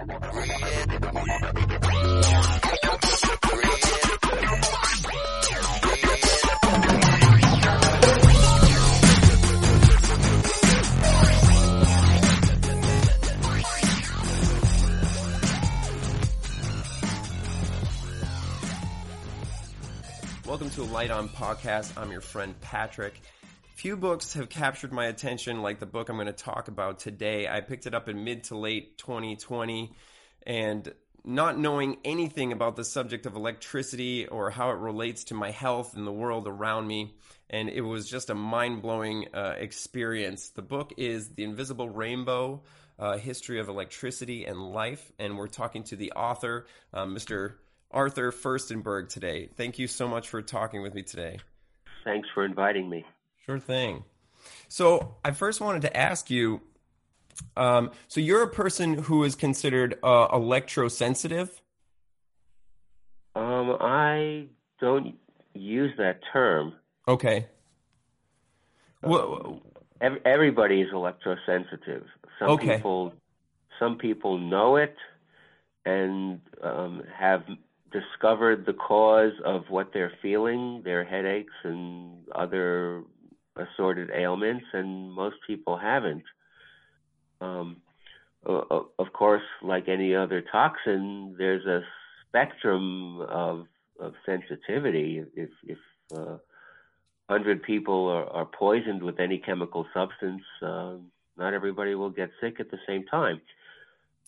Welcome to a Light On podcast. I'm your friend Patrick. Few books have captured my attention like the book I'm going to talk about today. I picked it up in mid to late 2020 and not knowing anything about the subject of electricity or how it relates to my health and the world around me. And it was just a mind blowing uh, experience. The book is The Invisible Rainbow uh, History of Electricity and Life. And we're talking to the author, uh, Mr. Arthur Firstenberg today. Thank you so much for talking with me today. Thanks for inviting me. Sure thing. So, I first wanted to ask you um, so, you're a person who is considered uh, electrosensitive? Um, I don't use that term. Okay. Um, well, everybody is electrosensitive. Some okay. people, some people know it and um, have discovered the cause of what they're feeling, their headaches and other assorted ailments, and most people haven't. Um, of course, like any other toxin, there's a spectrum of, of sensitivity. If, if uh, 100 people are, are, poisoned with any chemical substance, uh, not everybody will get sick at the same time.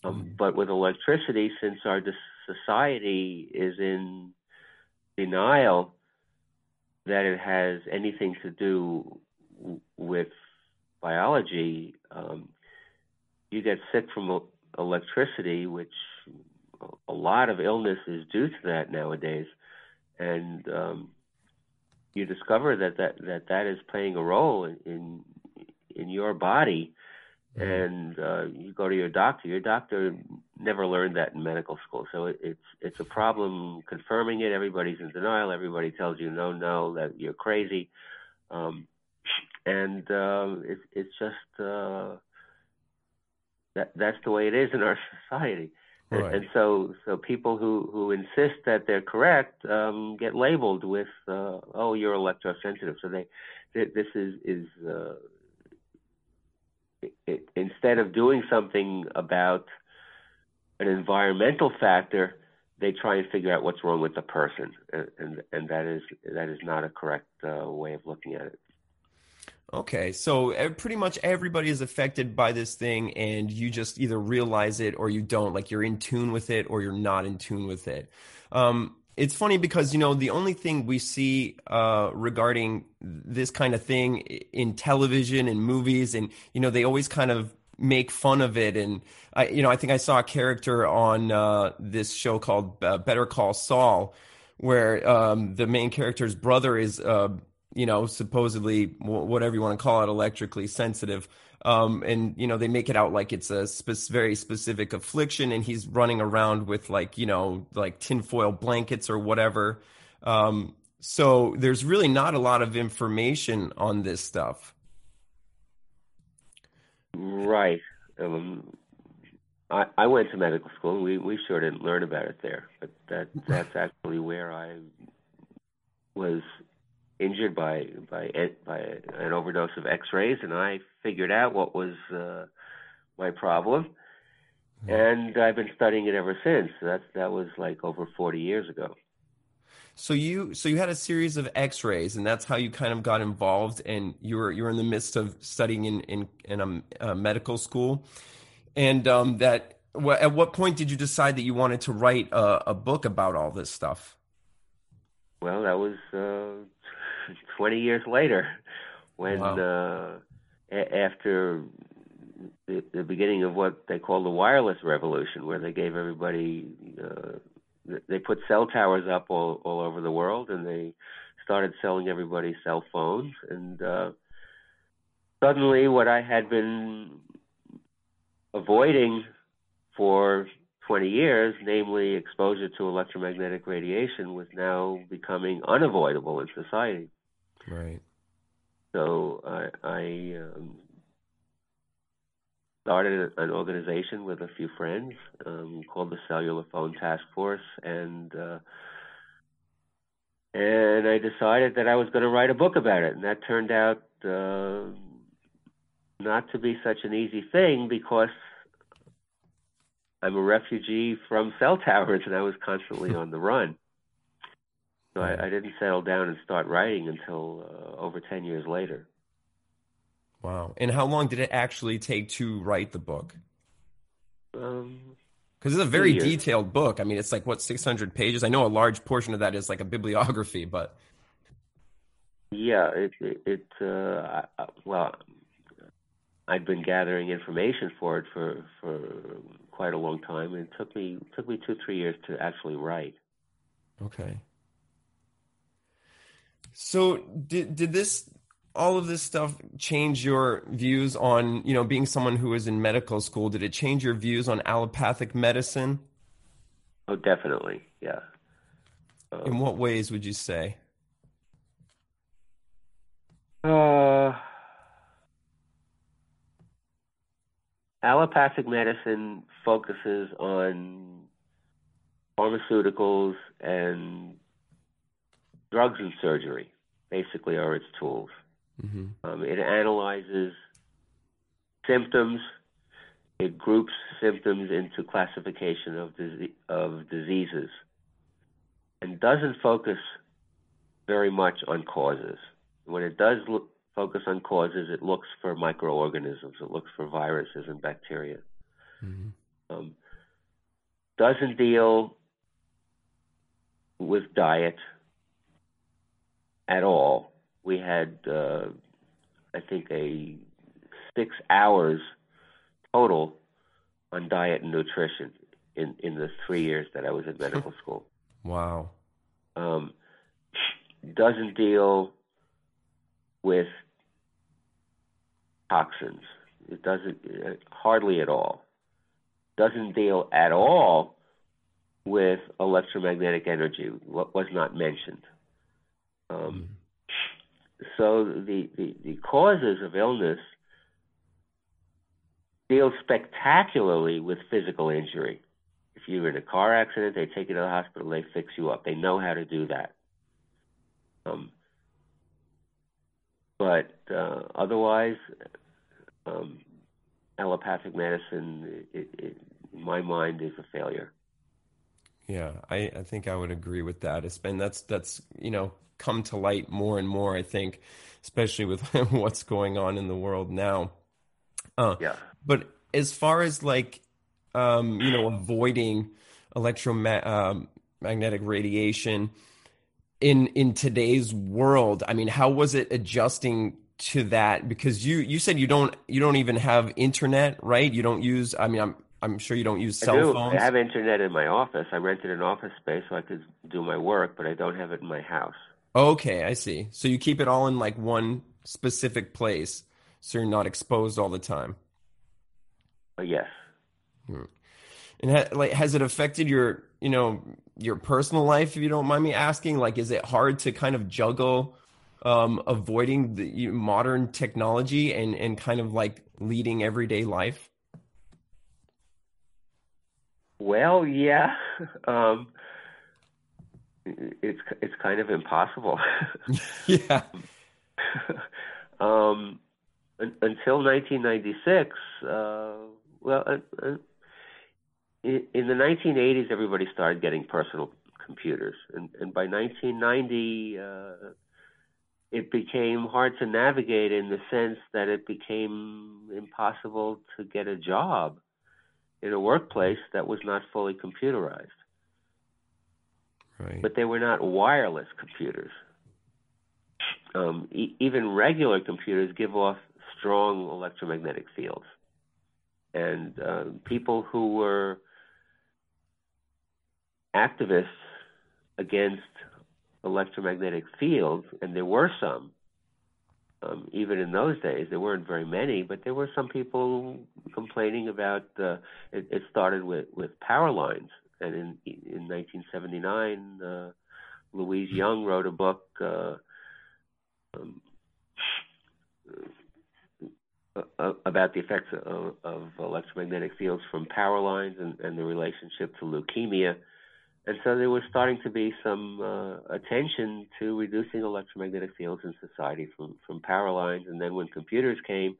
Um, mm-hmm. But with electricity, since our society is in denial that it has anything to do with biology, um, you get sick from electricity, which a lot of illness is due to that nowadays, and um, you discover that, that that that is playing a role in in, your body. And uh, you go to your doctor. Your doctor never learned that in medical school, so it, it's it's a problem confirming it. Everybody's in denial. Everybody tells you no, no, that you're crazy, um, and uh, it's it's just. Uh, that that's the way it is in our society. Right. And, and so, so people who, who insist that they're correct um, get labeled with, uh, "Oh, you're electrosensitive." So they, this is is uh, it, instead of doing something about an environmental factor, they try and figure out what's wrong with the person, and and, and that is that is not a correct uh, way of looking at it. Okay, so pretty much everybody is affected by this thing, and you just either realize it or you don't. Like you're in tune with it or you're not in tune with it. Um, it's funny because you know the only thing we see uh, regarding this kind of thing in television and movies, and you know they always kind of make fun of it. And I, you know, I think I saw a character on uh, this show called uh, Better Call Saul, where um, the main character's brother is uh, you know, supposedly whatever you want to call it, electrically sensitive. Um, and you know they make it out like it's a spe- very specific affliction, and he's running around with like you know like tinfoil blankets or whatever. Um, so there's really not a lot of information on this stuff. Right. Um, I, I went to medical school. We we sure didn't learn about it there, but that that's actually where I was injured by by by an overdose of X-rays, and I figured out what was uh, my problem, mm-hmm. and I've been studying it ever since. That that was like over forty years ago. So you so you had a series of X-rays, and that's how you kind of got involved, and you were you were in the midst of studying in in, in a, a medical school, and um, that at what point did you decide that you wanted to write a, a book about all this stuff? Well, that was uh, 20 years later, when wow. uh, a- after the, the beginning of what they call the wireless revolution, where they gave everybody, uh, they put cell towers up all, all over the world, and they started selling everybody cell phones, and uh, suddenly what I had been avoiding for 20 years, namely exposure to electromagnetic radiation, was now becoming unavoidable in society. Right. So I, I um, started an organization with a few friends um, called the Cellular Phone Task Force, and uh, and I decided that I was going to write a book about it, and that turned out uh, not to be such an easy thing because I'm a refugee from cell towers, and I was constantly on the run. I, I didn't settle down and start writing until uh, over ten years later. Wow! And how long did it actually take to write the book? Um, because it's a very detailed book. I mean, it's like what 600 pages. I know a large portion of that is like a bibliography, but yeah, it it, it uh, I, well, I'd been gathering information for it for for quite a long time, and it took me took me two three years to actually write. Okay. So did did this all of this stuff change your views on you know being someone who was in medical school? Did it change your views on allopathic medicine? Oh, definitely, yeah. Um, in what ways would you say? Uh, allopathic medicine focuses on pharmaceuticals and drugs and surgery, basically, are its tools. Mm-hmm. Um, it analyzes symptoms. It groups symptoms into classification of of diseases, and doesn't focus very much on causes. When it does look, focus on causes, it looks for microorganisms. It looks for viruses and bacteria. Mm-hmm. Um, doesn't deal with diet at all we had, uh, I think, a six hours total on diet and nutrition in in the three years that I was in medical school. Wow. Um, doesn't deal with toxins. It doesn't uh, hardly at all. Doesn't deal at all with electromagnetic energy. What was not mentioned. Um, mm so the, the, the causes of illness deal spectacularly with physical injury. If you're in a car accident, they take you to the hospital, they fix you up. They know how to do that. Um, but uh, otherwise, um, allopathic medicine, it, it, in my mind, is a failure. Yeah, I, I think I would agree with that. It's been that's that's you know come to light more and more. I think, especially with what's going on in the world now. Uh, yeah. But as far as like, um, you know, avoiding electromagnetic um, radiation in in today's world, I mean, how was it adjusting to that? Because you you said you don't you don't even have internet, right? You don't use. I mean, I'm I'm sure you don't use cell I do. phones. I have internet in my office. I rented an office space so I could do my work, but I don't have it in my house. Okay, I see. So you keep it all in like one specific place, so you're not exposed all the time. Uh, yes. Hmm. And ha- like, has it affected your, you know, your personal life? If you don't mind me asking, like, is it hard to kind of juggle um, avoiding the modern technology and and kind of like leading everyday life? Well, yeah. Um, it's it's kind of impossible. yeah. um, until 1996, uh, well, uh, uh, in, in, the 1980s, everybody started getting personal computers, and, and by 1990, uh, it became hard to navigate in the sense that it became impossible to get a job in a workplace that was not fully computerized. Right. But they were not wireless computers. Um, e- even regular computers give off strong electromagnetic fields. And uh, people who were activists against electromagnetic fields, and there were some, um, even in those days, there weren't very many, but there were some people complaining about. Uh, it, it started with with power lines and in in 1979, uh, Louise Young wrote a book. Uh, um, uh, about the effects of, of, electromagnetic fields from power lines and, and, the relationship to leukemia. And so there was starting to be some uh, attention to reducing electromagnetic fields in society from, from power lines. And then when computers came,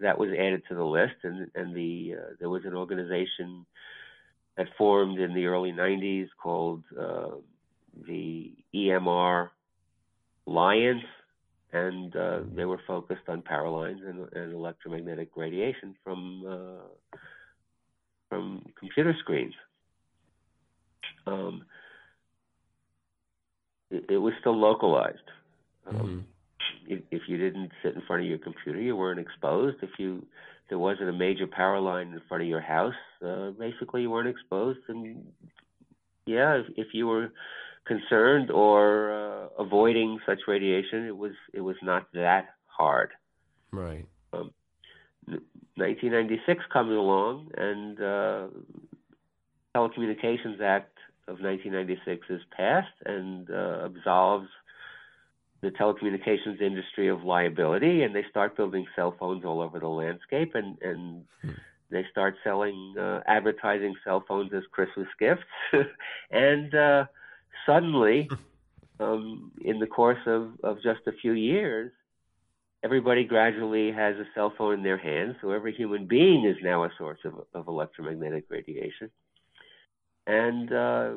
that was added to the list. And, and the uh, there was an organization that formed in the early 90s called uh, the EMR Alliance and uh, they were focused on power lines and, and electromagnetic radiation from uh, from computer screens. Um, it, it, was still localized. Um, mm-hmm. if, if, you didn't sit in front of your computer, you weren't exposed. If you there wasn't a major power line in front of your house, uh, basically you weren't exposed. And yeah, if, if you were concerned or uh, avoiding such radiation, it was it was not that hard. Right. Um, 1996 comes along, and uh, Telecommunications Act of 1996 is passed and uh, absolves the telecommunications industry of liability, and they start building cell phones all over the landscape, and and hmm. they start selling, uh, advertising cell phones as Christmas gifts, and uh, suddenly, um, in the course of, of just a few years, everybody gradually has a cell phone in their hands. So every human being is now a source of, of electromagnetic radiation. And, uh,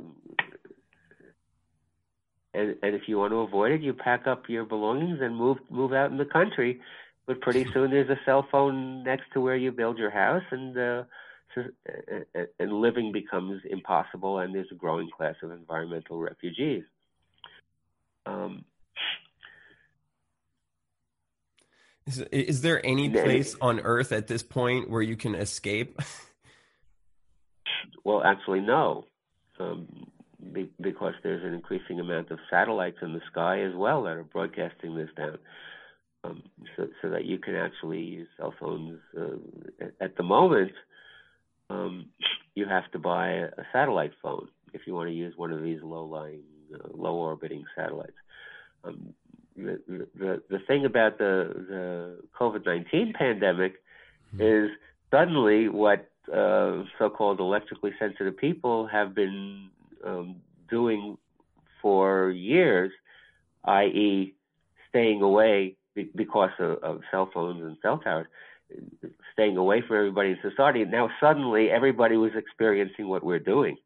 and and if you want to avoid it, you pack up your belongings and move move out in the country. But pretty soon there's a cell phone next to where you build your house, and uh, and living becomes impossible, and there's a growing class of environmental refugees. Um, is, is there any place on Earth at this point where you can escape? well, actually, no, um, be, because there's an increasing amount of satellites in the sky as well that are broadcasting this down. Um, so, so, that you can actually use cell phones. Uh, at, the moment, um, you have to buy a satellite phone if you want to use one of these low-lying, uh, low-orbiting satellites. Um, the, the the thing about the the COVID nineteen pandemic mm-hmm. is suddenly what uh, so-called electrically sensitive people have been um, doing for years, i.e., staying away because of, of cell phones and cell towers staying away from everybody in society. Now suddenly everybody was experiencing what we're doing.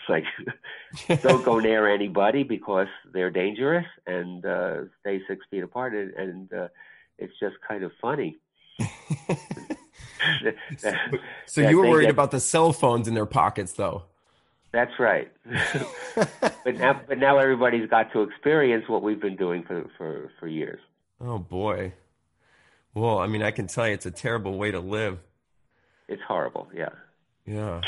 It's like don't go near anybody because they're dangerous and uh, stay six feet apart. And, and uh, it's just kind of funny. so, so you were worried about the cell phones in their pockets, though. That's right. but now, but now everybody's got to experience what we've been doing for for for years. Oh boy. Well, I mean, I can tell you it's a terrible way to live. It's horrible, yeah. Yeah.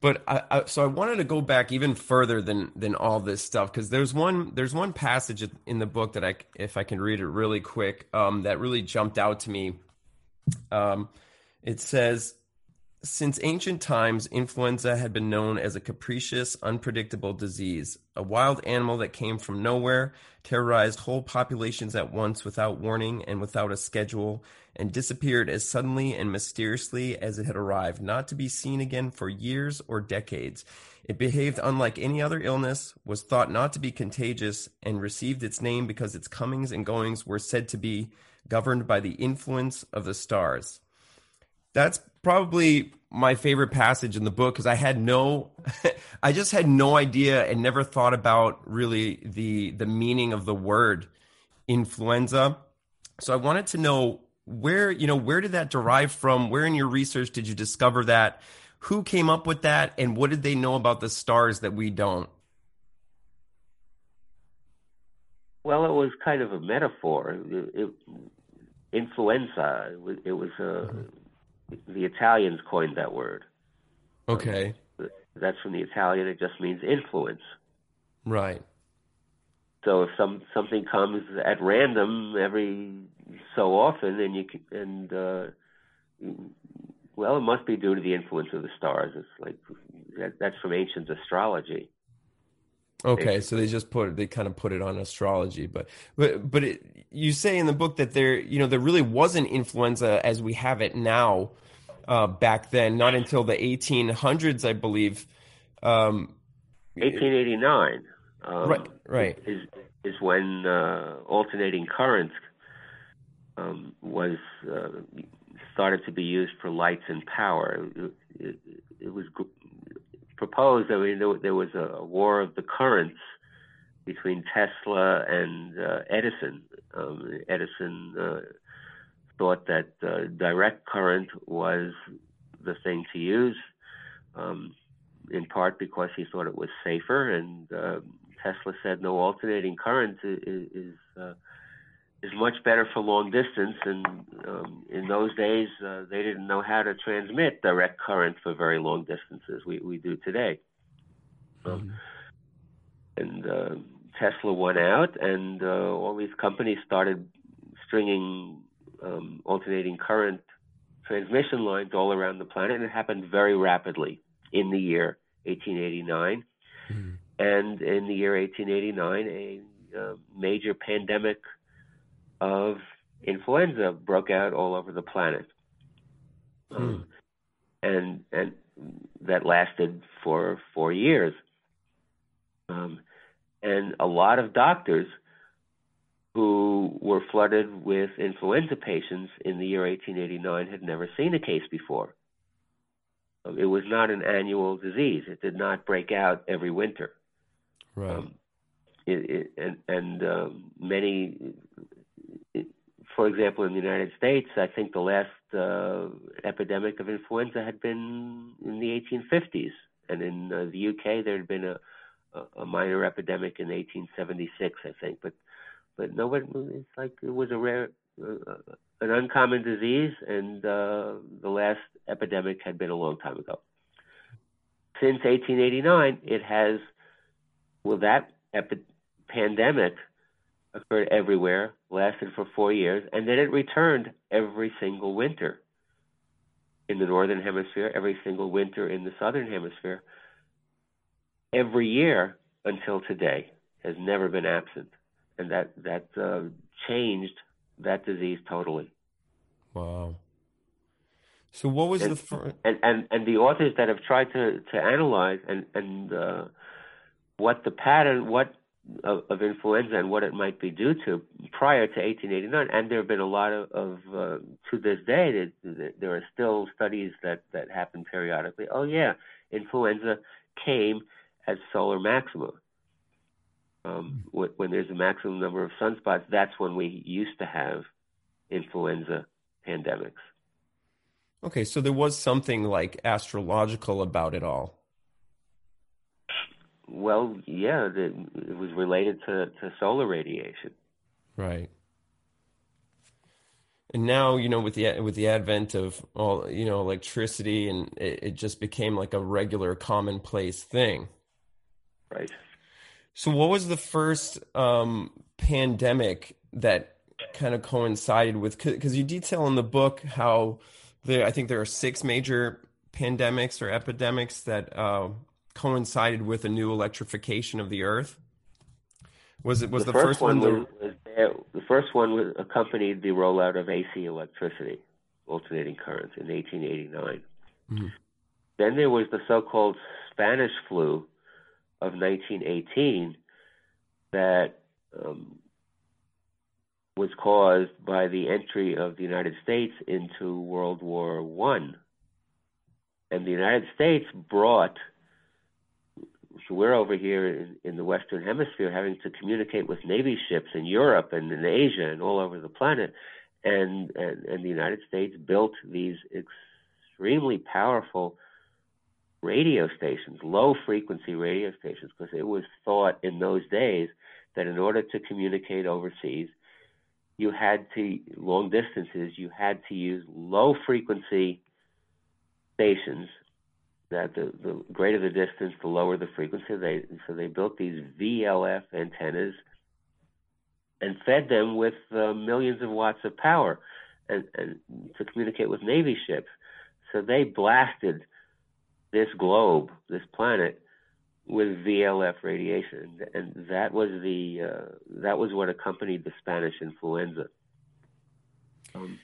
But I, I so I wanted to go back even further than than all this stuff because there's one there's one passage in the book that I if I can read it really quick um, that really jumped out to me. Um, it says since ancient times, influenza had been known as a capricious, unpredictable disease, a wild animal that came from nowhere, terrorized whole populations at once without warning and without a schedule, and disappeared as suddenly and mysteriously as it had arrived, not to be seen again for years or decades. It behaved unlike any other illness, was thought not to be contagious, and received its name because its comings and goings were said to be governed by the influence of the stars. That's probably my favorite passage in the book because I had no, I just had no idea and never thought about really the the meaning of the word influenza. So I wanted to know where you know where did that derive from? Where in your research did you discover that? Who came up with that, and what did they know about the stars that we don't? Well, it was kind of a metaphor. It, it, influenza. It was, it was a. Mm-hmm the Italians coined that word. Okay. That's from the Italian. It just means influence. Right. So if some something comes at random every so often, and you can, and uh, well, it must be due to the influence of the stars. It's like that, that's from ancient astrology. Okay, basically. so they just put they kind of put it on astrology, but but but it, you say in the book that there you know there really wasn't influenza as we have it now uh, back then, not until the 1800s, I believe. Um, 1889. Um, right, right. Is is when uh, alternating currents um, was uh, started to be used for lights and power. It, it, it was proposed. I mean, there, there was a, war of the currents between Tesla and uh, Edison. Um, Edison uh, thought that uh, direct current was the thing to use, um, in part because he thought it was safer, and uh, Tesla said no alternating current is, is uh, is much better for long distance. And um, in those days, uh, they didn't know how to transmit direct current for very long distances. We we do today. Um, and uh, Tesla won out, and uh, all these companies started stringing um, alternating current transmission lines all around the planet, and it happened very rapidly in the year 1889. Mm-hmm. And in the year 1889, a uh, major pandemic of influenza broke out all over the planet. Hmm. Um, and and that lasted for four years. Um, and a lot of doctors who were flooded with influenza patients in the year 1889 had never seen a case before. Um, it was not an annual disease. It did not break out every winter. Right. Um, it, it, and and um, many for example, in the United States, I think the last uh, epidemic of influenza had been in the 1850s, and in uh, the UK there had been a, a minor epidemic in 1876, I think. But but nobody, it's like it was a rare, uh, an uncommon disease, and uh, the last epidemic had been a long time ago. Since 1889, it has, well, that epi- pandemic occurred everywhere, lasted for four years, and then it returned every single winter in the northern hemisphere, every single winter in the southern hemisphere. Every year until today has never been absent, and that that uh, changed that disease totally. Wow. So what was and, the first? And, and and the authors that have tried to to analyze and and uh, what the pattern, what of, of, influenza and what it might be due to prior to 1889. And there have been a lot of, of uh, to this day, there, there are still studies that, that happen periodically. Oh, yeah, influenza came at solar maxima. Um, when there's a maximum number of sunspots, that's when we used to have influenza pandemics. Okay, so there was something like astrological about it all. Well, yeah, the, it was related to, to solar radiation. Right. And now, you know, with the with the advent of all, you know, electricity, and it, it just became like a regular, commonplace thing. Right. So, what was the first um, pandemic that kind of coincided with? Because you detail in the book how there, I think there are six major pandemics or epidemics that uh, coincided with a new electrification of the Earth? Was it was the, the first, first, one? one was, was, the first one was accompanied the rollout of AC electricity, alternating currents, in 1889. Mm-hmm. Then there was the so-called Spanish flu of 1918 that um, was caused by the entry of the United States into World War One, and the United States brought so we're over here in, in, the Western Hemisphere having to communicate with Navy ships in Europe and in Asia and all over the planet. And, and, and the United States built these extremely powerful radio stations, low frequency radio stations, because it was thought in those days that in order to communicate overseas, you had to, long distances, you had to use low frequency stations that the, the greater the distance, the lower the frequency. They so they built these VLF antennas and fed them with uh, millions of watts of power and, and to communicate with Navy ships. So they blasted this globe, this planet, with VLF radiation, and that was the uh, that was what accompanied the Spanish influenza. Um,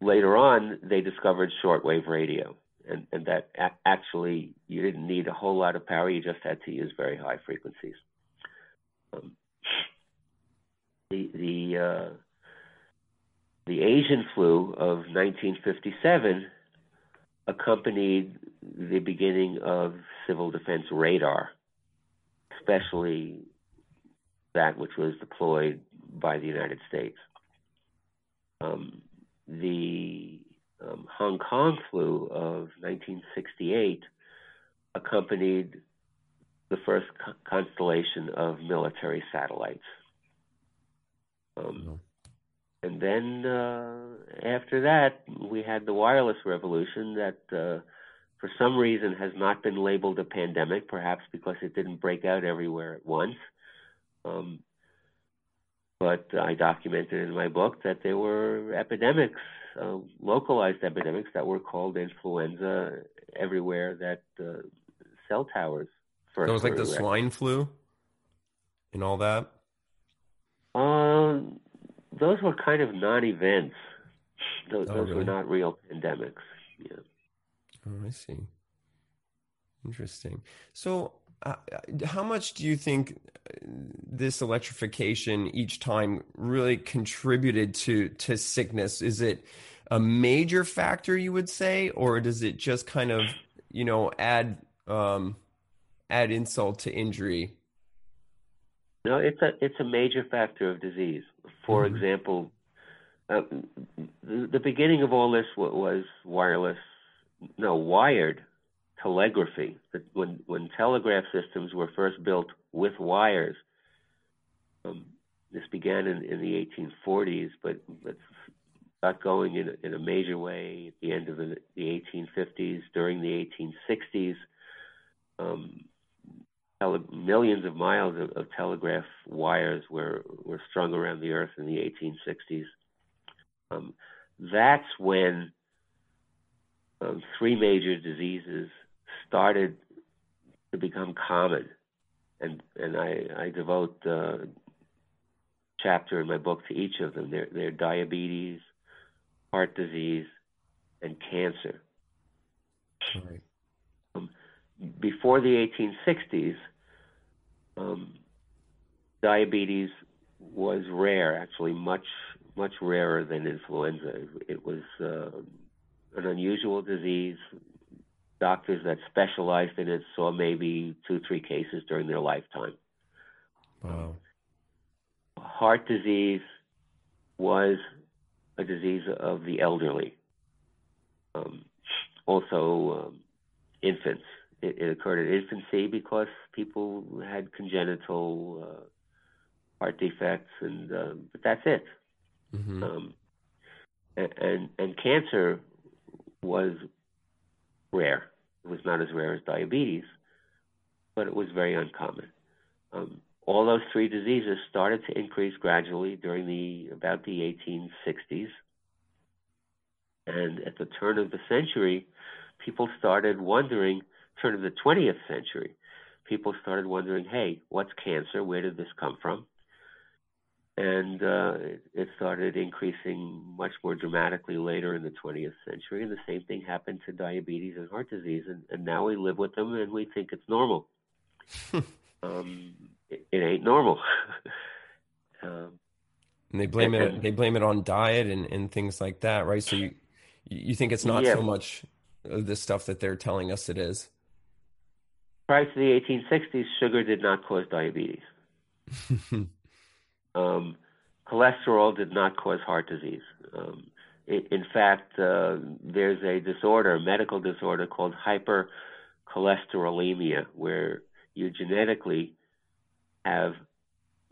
later on, they discovered shortwave radio, and, and that a- actually you didn't need a whole lot of power; you just had to use very high frequencies. Um, the the uh, the Asian flu of 1957 accompanied the beginning of civil defense radar, especially that which was deployed by the United States. Um, the um, Hong Kong flu of 1968 accompanied the first co- constellation of military satellites. Um, and then uh, after that, we had the wireless revolution that, uh, for some reason, has not been labeled a pandemic, perhaps because it didn't break out everywhere at once. Um, but I documented in my book that there were epidemics, uh, localized epidemics that were called influenza everywhere that uh, cell towers first. It was like the swine flu and all that. Um, those were kind of non-events. Those, oh, those really? were not real pandemics. Yeah. Oh, I see. Interesting. So, uh, how much do you think uh, this electrification each time really contributed to to sickness? Is it a major factor, you would say, or does it just kind of, you know, add um, add insult to injury? No, it's a it's a major factor of disease. For mm-hmm. example, uh, the, the, beginning of all this was wireless, no, wired telegraphy. When when telegraph systems were first built with wires, um, this began in, in the 1840s, but but got going in in a major way at the end of the, the 1850s, during the 1860s. Um, tele- millions of miles of, of, telegraph wires were, were strung around the earth in the 1860s. Um, that's when um, three major diseases started to become common. And, and I, I devote a chapter in my book to each of them. They're, they're diabetes, heart disease, and cancer. Right before the 1860s, um, diabetes was rare, actually much much rarer than influenza. It was uh, an unusual disease. Doctors that specialized in it saw maybe two, three cases during their lifetime. Wow. Heart disease was a disease of the elderly. Um, also, um, infants it, it occurred in infancy because people had congenital uh, heart defects, and uh, but that's it. Mm-hmm. Um, and and cancer was rare. It was not as rare as diabetes, but it was very uncommon. Um, all those three diseases started to increase gradually during the about the 1860s, and at the turn of the century, people started wondering turn of the 20th century, people started wondering, hey, what's cancer? Where did this come from? And uh, it, started increasing much more dramatically later in the 20th century. And the same thing happened to diabetes and heart disease. And, and now we live with them and we think it's normal. um, it, it, ain't normal. um, and they blame and, it. They blame it on diet and, and things like that, right? So you you think it's not yeah. so much of the stuff that they're telling us it is prior to the 1860s, sugar did not cause diabetes. um, cholesterol did not cause heart disease. Um, it, in fact, uh, there's a disorder, a medical disorder called hypercholesterolemia, where you genetically have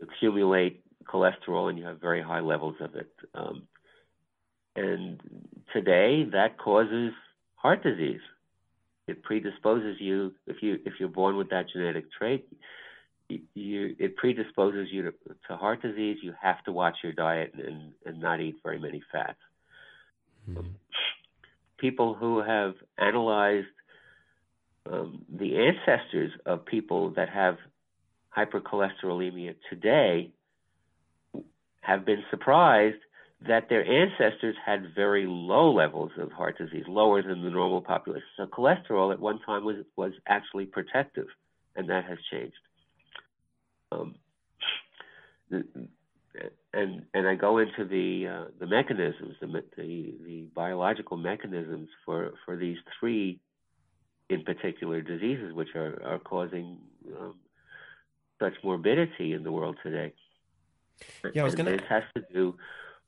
accumulate cholesterol and you have very high levels of it. Um, and today, that causes heart disease it predisposes you if you if you're born with that genetic trait you, it predisposes you to, to, heart disease you have to watch your diet and and not eat very many fats mm-hmm. people who have analyzed um, the ancestors of people that have hypercholesterolemia today have been surprised that their ancestors had very low levels of heart disease, lower than the normal population. So cholesterol at one time was was actually protective, and that has changed. Um, and and I go into the uh, the mechanisms, the, the the biological mechanisms for for these three, in particular, diseases which are are causing um, such morbidity in the world today. Yeah, I was going to. This has to do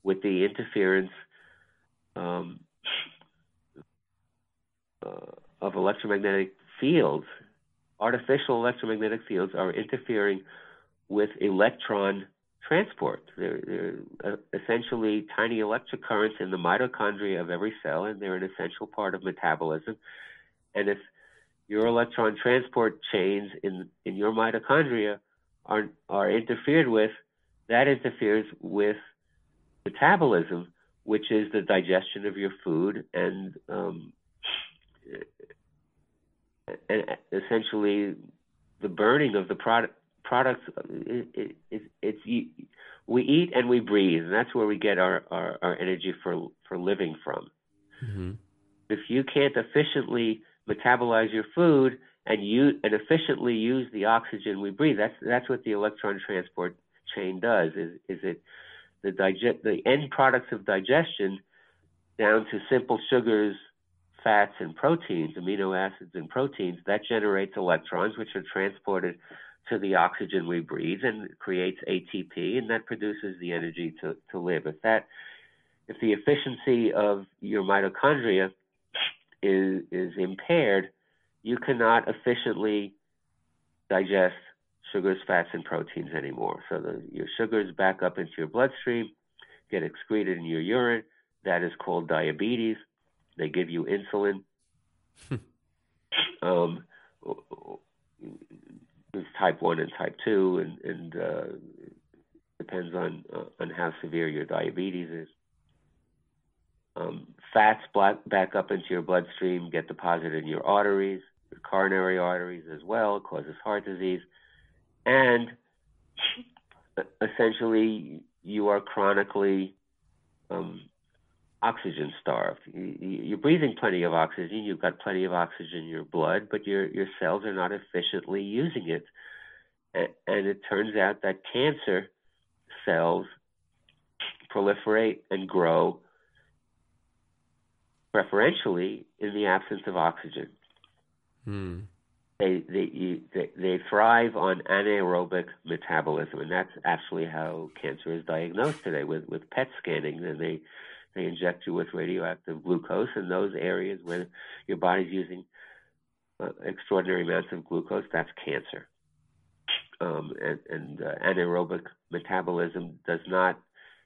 with the interference um, uh, of electromagnetic fields. Artificial electromagnetic fields are interfering with electron transport. They're, they're uh, essentially tiny electric currents in the mitochondria of every cell, and they're an essential part of metabolism. And if your electron transport chains in, in your mitochondria are, are interfered with, that interferes with metabolism, which is the digestion of your food and um, and essentially the burning of the product products. It, it, it, it's we eat and we breathe, and that's where we get our, our, our energy for for living from. Mm-hmm. If you can't efficiently metabolize your food and you and efficiently use the oxygen we breathe, that's that's what the electron transport chain does. Is is it the digest the end products of digestion down to simple sugars, fats, and proteins, amino acids and proteins, that generates electrons, which are transported to the oxygen we breathe and creates ATP, and that produces the energy to, to live. If that, if the efficiency of your mitochondria is is impaired, you cannot efficiently digest sugars, fats, and proteins anymore. So the, your sugars back up into your bloodstream, get excreted in your urine. That is called diabetes. They give you insulin. um, type one and type two, and, and uh, depends on uh, on how severe your diabetes is. Um, fats black, back up into your bloodstream, get deposited in your arteries, your coronary arteries as well. Causes heart disease and essentially you are chronically um, oxygen starved. You're breathing plenty of oxygen. You've got plenty of oxygen in your blood, but your your cells are not efficiently using it. And it turns out that cancer cells proliferate and grow preferentially in the absence of oxygen. Hmm they they they, they thrive on anaerobic metabolism, and that's actually how cancer is diagnosed today with with PET scanning. And they they inject you with radioactive glucose in those areas where your body's using uh, extraordinary amounts of glucose. That's cancer. Um, and, and uh, anaerobic metabolism does not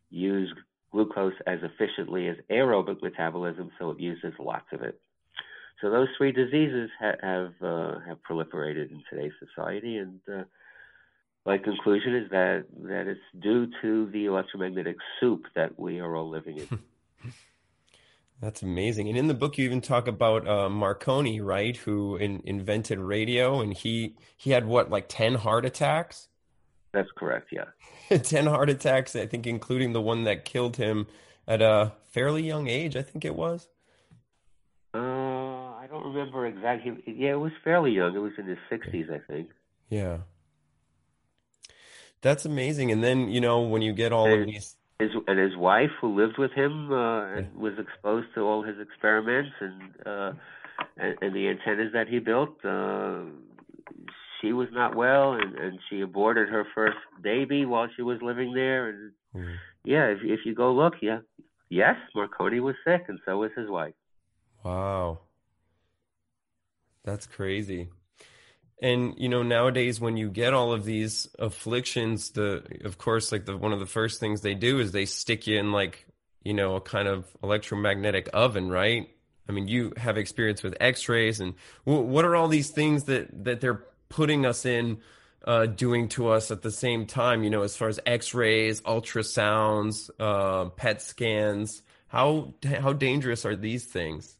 use glucose as efficiently as aerobic metabolism, so it uses lots of it. So those three diseases ha- have uh, have proliferated in today's society, and uh, my conclusion is that that it's due to the electromagnetic soup that we are all living in. That's amazing. And in the book, you even talk about uh, Marconi, right? Who in, invented radio, and he he had what, like ten heart attacks? That's correct. Yeah, ten heart attacks. I think, including the one that killed him at a fairly young age. I think it was. Uh, I don't remember exactly. Yeah, it was fairly young. It was in his 60s, I think. Yeah. That's amazing. And then, you know, when you get all and of these. His, and his wife, who lived with him, uh, yeah. was exposed to all his experiments and, uh, and, and the antennas that he built. Uh, she was not well, and, and she aborted her first baby while she was living there. And mm. yeah, if, if you go look, yeah, yes, Marconi was sick, and so was his wife. Wow. That's crazy. And you know, nowadays when you get all of these afflictions, the of course, like the one of the first things they do is they stick you in like you know a kind of electromagnetic oven, right? I mean, you have experience with X-rays, and w- what are all these things that that they're putting us in, uh, doing to us at the same time? You know, as far as X-rays, ultrasounds, uh, PET scans, how how dangerous are these things?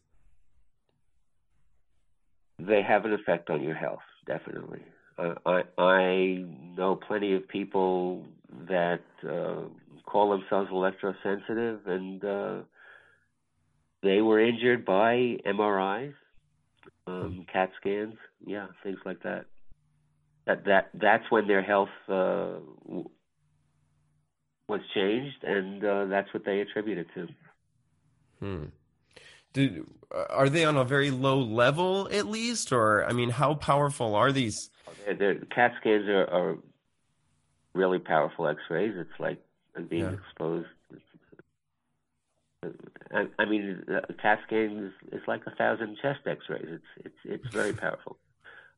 they have an effect on your health, definitely. Uh, I I know plenty of people that uh, call themselves electrosensitive, and uh, they were injured by MRIs, um, CAT scans, yeah, things like that. That that that's when their health uh, was changed, and uh, that's what they attribute it to. Hmm. Do, are they on a very low level at least, or I mean, how powerful are these? The CAT scans are, are really powerful X-rays. It's like being yeah. exposed. I, I mean, CAT scan is, is like a thousand chest X-rays. It's it's it's very powerful.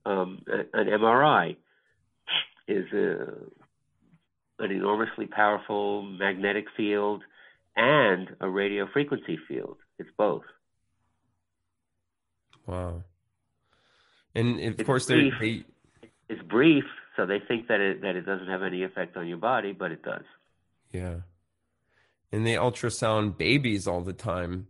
Um, an MRI is a, an enormously powerful magnetic field and a radio frequency field. It's both. Wow. And of it's course, brief. they it's brief, so they think that it that it doesn't have any effect on your body, but it does. Yeah. And they ultrasound babies all the time,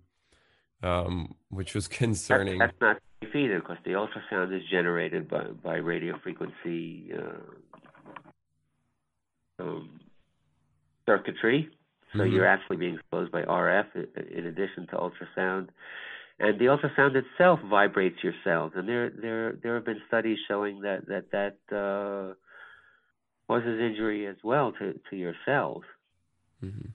um, which was concerning. That's, that's not safe either, because the ultrasound is generated by by radio frequency uh, um, circuitry. So mm-hmm. you're actually being exposed by RF in addition to ultrasound and the ultrasound itself vibrates your cells. And there there there have been studies showing that that that uh, causes injury as well to to your cells. Mm-hmm.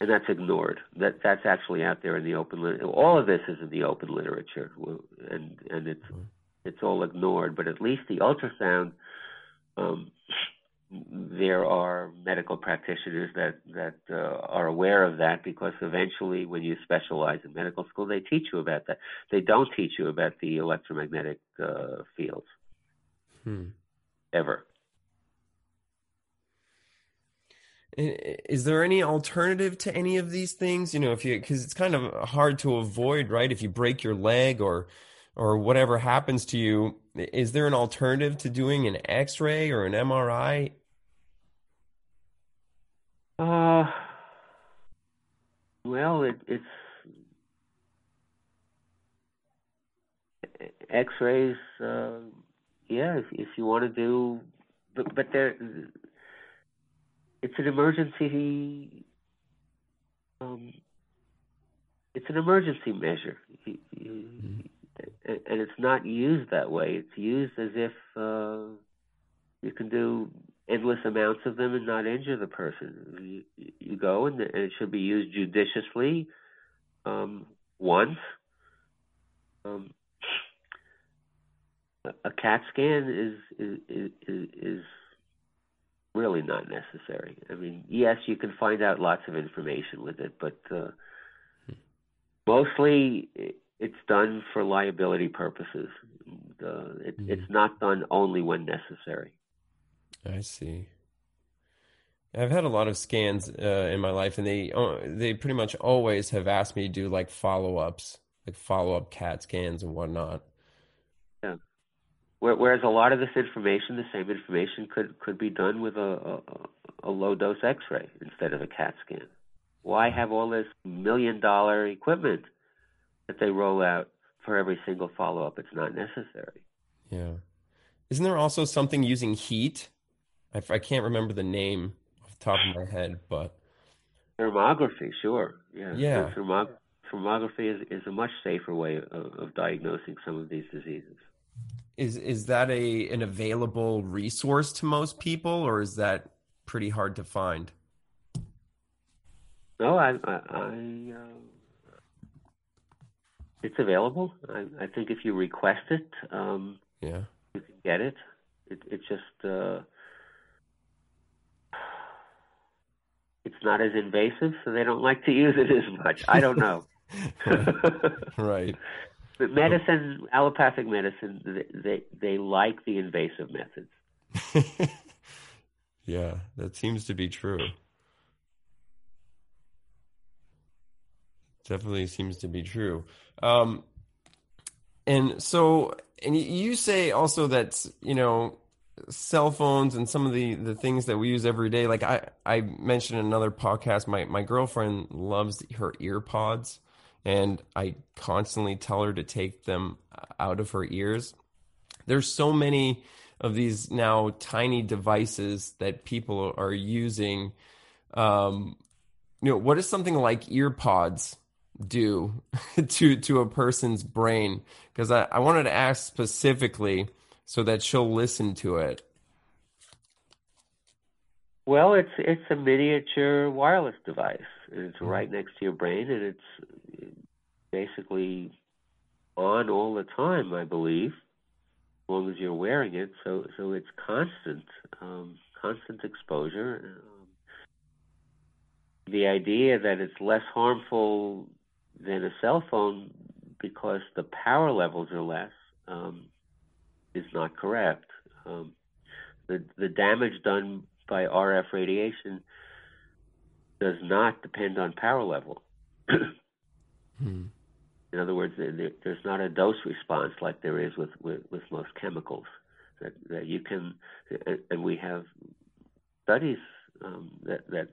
And that's ignored. That that's actually out there in the open. Literature. All of this is in the open literature, and and it's mm-hmm. it's all ignored. But at least the ultrasound um, there are medical practitioners that that uh, are aware of that because eventually, when you specialize in medical school, they teach you about that. They don't teach you about the electromagnetic uh, fields hmm. ever. Is there any alternative to any of these things? You know, if you because it's kind of hard to avoid, right? If you break your leg or or whatever happens to you, is there an alternative to doing an X-ray or an MRI? Uh, well, it, it's X-rays. Uh, yeah, if, if you want to do, but but there, it's an emergency. Um, it's an emergency measure, mm-hmm. and it's not used that way. It's used as if uh, you can do endless amounts of them and not injure the person. You, you go and, and, it should be used judiciously um, once. Um, a CAT scan is, is is is really not necessary. I mean, yes, you can find out lots of information with it, but uh, mostly it's done for liability purposes. Uh, it, mm-hmm. It's not done only when necessary. I see. I've had a lot of scans uh, in my life, and they uh, they pretty much always have asked me to do like follow ups, like follow up CAT scans and whatnot. Yeah. Whereas a lot of this information, the same information, could could be done with a a, a low dose X ray instead of a CAT scan. Why have all this million dollar equipment that they roll out for every single follow up? It's not necessary. Yeah. Isn't there also something using heat I, I can't remember the name off the top of my head, but thermography, sure, yeah, yeah. Thermog- thermography is, is a much safer way of, of diagnosing some of these diseases. Is is that a an available resource to most people, or is that pretty hard to find? No, I, I, I uh, it's available. I, I, think if you request it, um, yeah, you can get it. It, it just uh, it's not as invasive, so they don't like to use it as much. I don't know. right. But medicine, allopathic medicine, they, they, they like the invasive methods. yeah, that seems to be true. Definitely seems to be true. Um, and so, and you say also that you know cell phones and some of the the things that we use every day like i i mentioned in another podcast my my girlfriend loves her ear pods and I constantly tell her to take them out of her ears. There's so many of these now tiny devices that people are using. Um, you know, what does something like earpods do to to a person's brain? Because I, I wanted to ask specifically so that she'll listen to it. Well, it's it's a miniature wireless device. It's mm-hmm. right next to your brain, and it's basically on all the time, I believe, as long as you're wearing it. So so it's constant, um, constant exposure. Um, the idea that it's less harmful than a cell phone because the power levels are less um, is not correct. Um, the the damage done by RF radiation does not depend on power level. hmm. In other words, there's not a dose response like there is with, with, with most chemicals. That, that you can, and we have studies um, that, that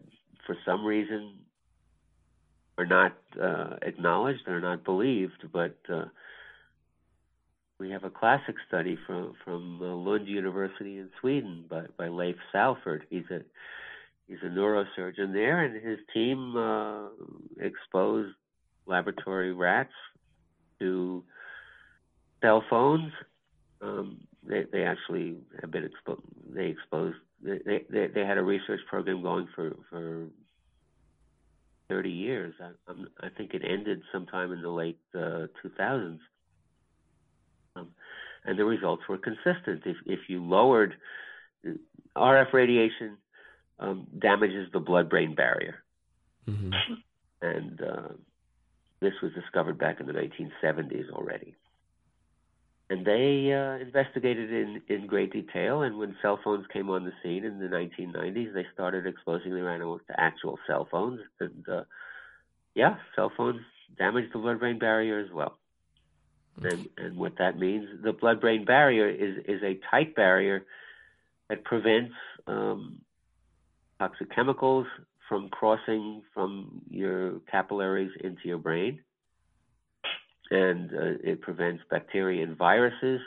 for some reason are not uh, acknowledged, are not believed, but uh, we have a classic study from from Lund University in Sweden by, by Leif Salford. He's a he's a neurosurgeon there, and his team uh, exposed laboratory rats to cell phones. Um, they, they actually have been exposed. They exposed. They, they they had a research program going for for 30 years. I, I think it ended sometime in the late uh, 2000s. And the results were consistent. If if you lowered uh, RF radiation, um, damages the blood-brain barrier, mm-hmm. and uh, this was discovered back in the 1970s already. And they uh, investigated in, in great detail. And when cell phones came on the scene in the 1990s, they started exposing their animals to actual cell phones. And uh, yeah, cell phones damage the blood brain barrier as well. And, and what that means, the blood brain barrier is, is a tight barrier that prevents um, toxic chemicals from crossing from your capillaries into your brain. And uh, it prevents bacteria and viruses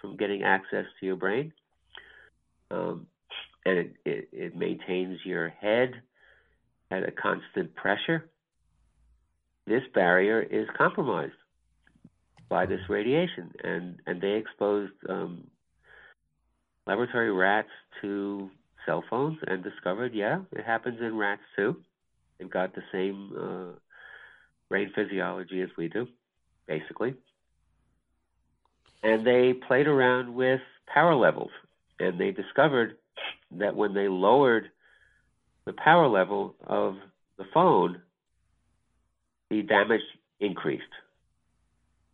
from getting access to your brain. Um, and it, it, it maintains your head at a constant pressure. This barrier is compromised by this radiation, and, and they exposed um, laboratory rats to cell phones and discovered, yeah, it happens in rats too. They've got the same uh, brain physiology as we do, basically. And they played around with power levels, and they discovered that when they lowered the power level of the phone, the damage increased.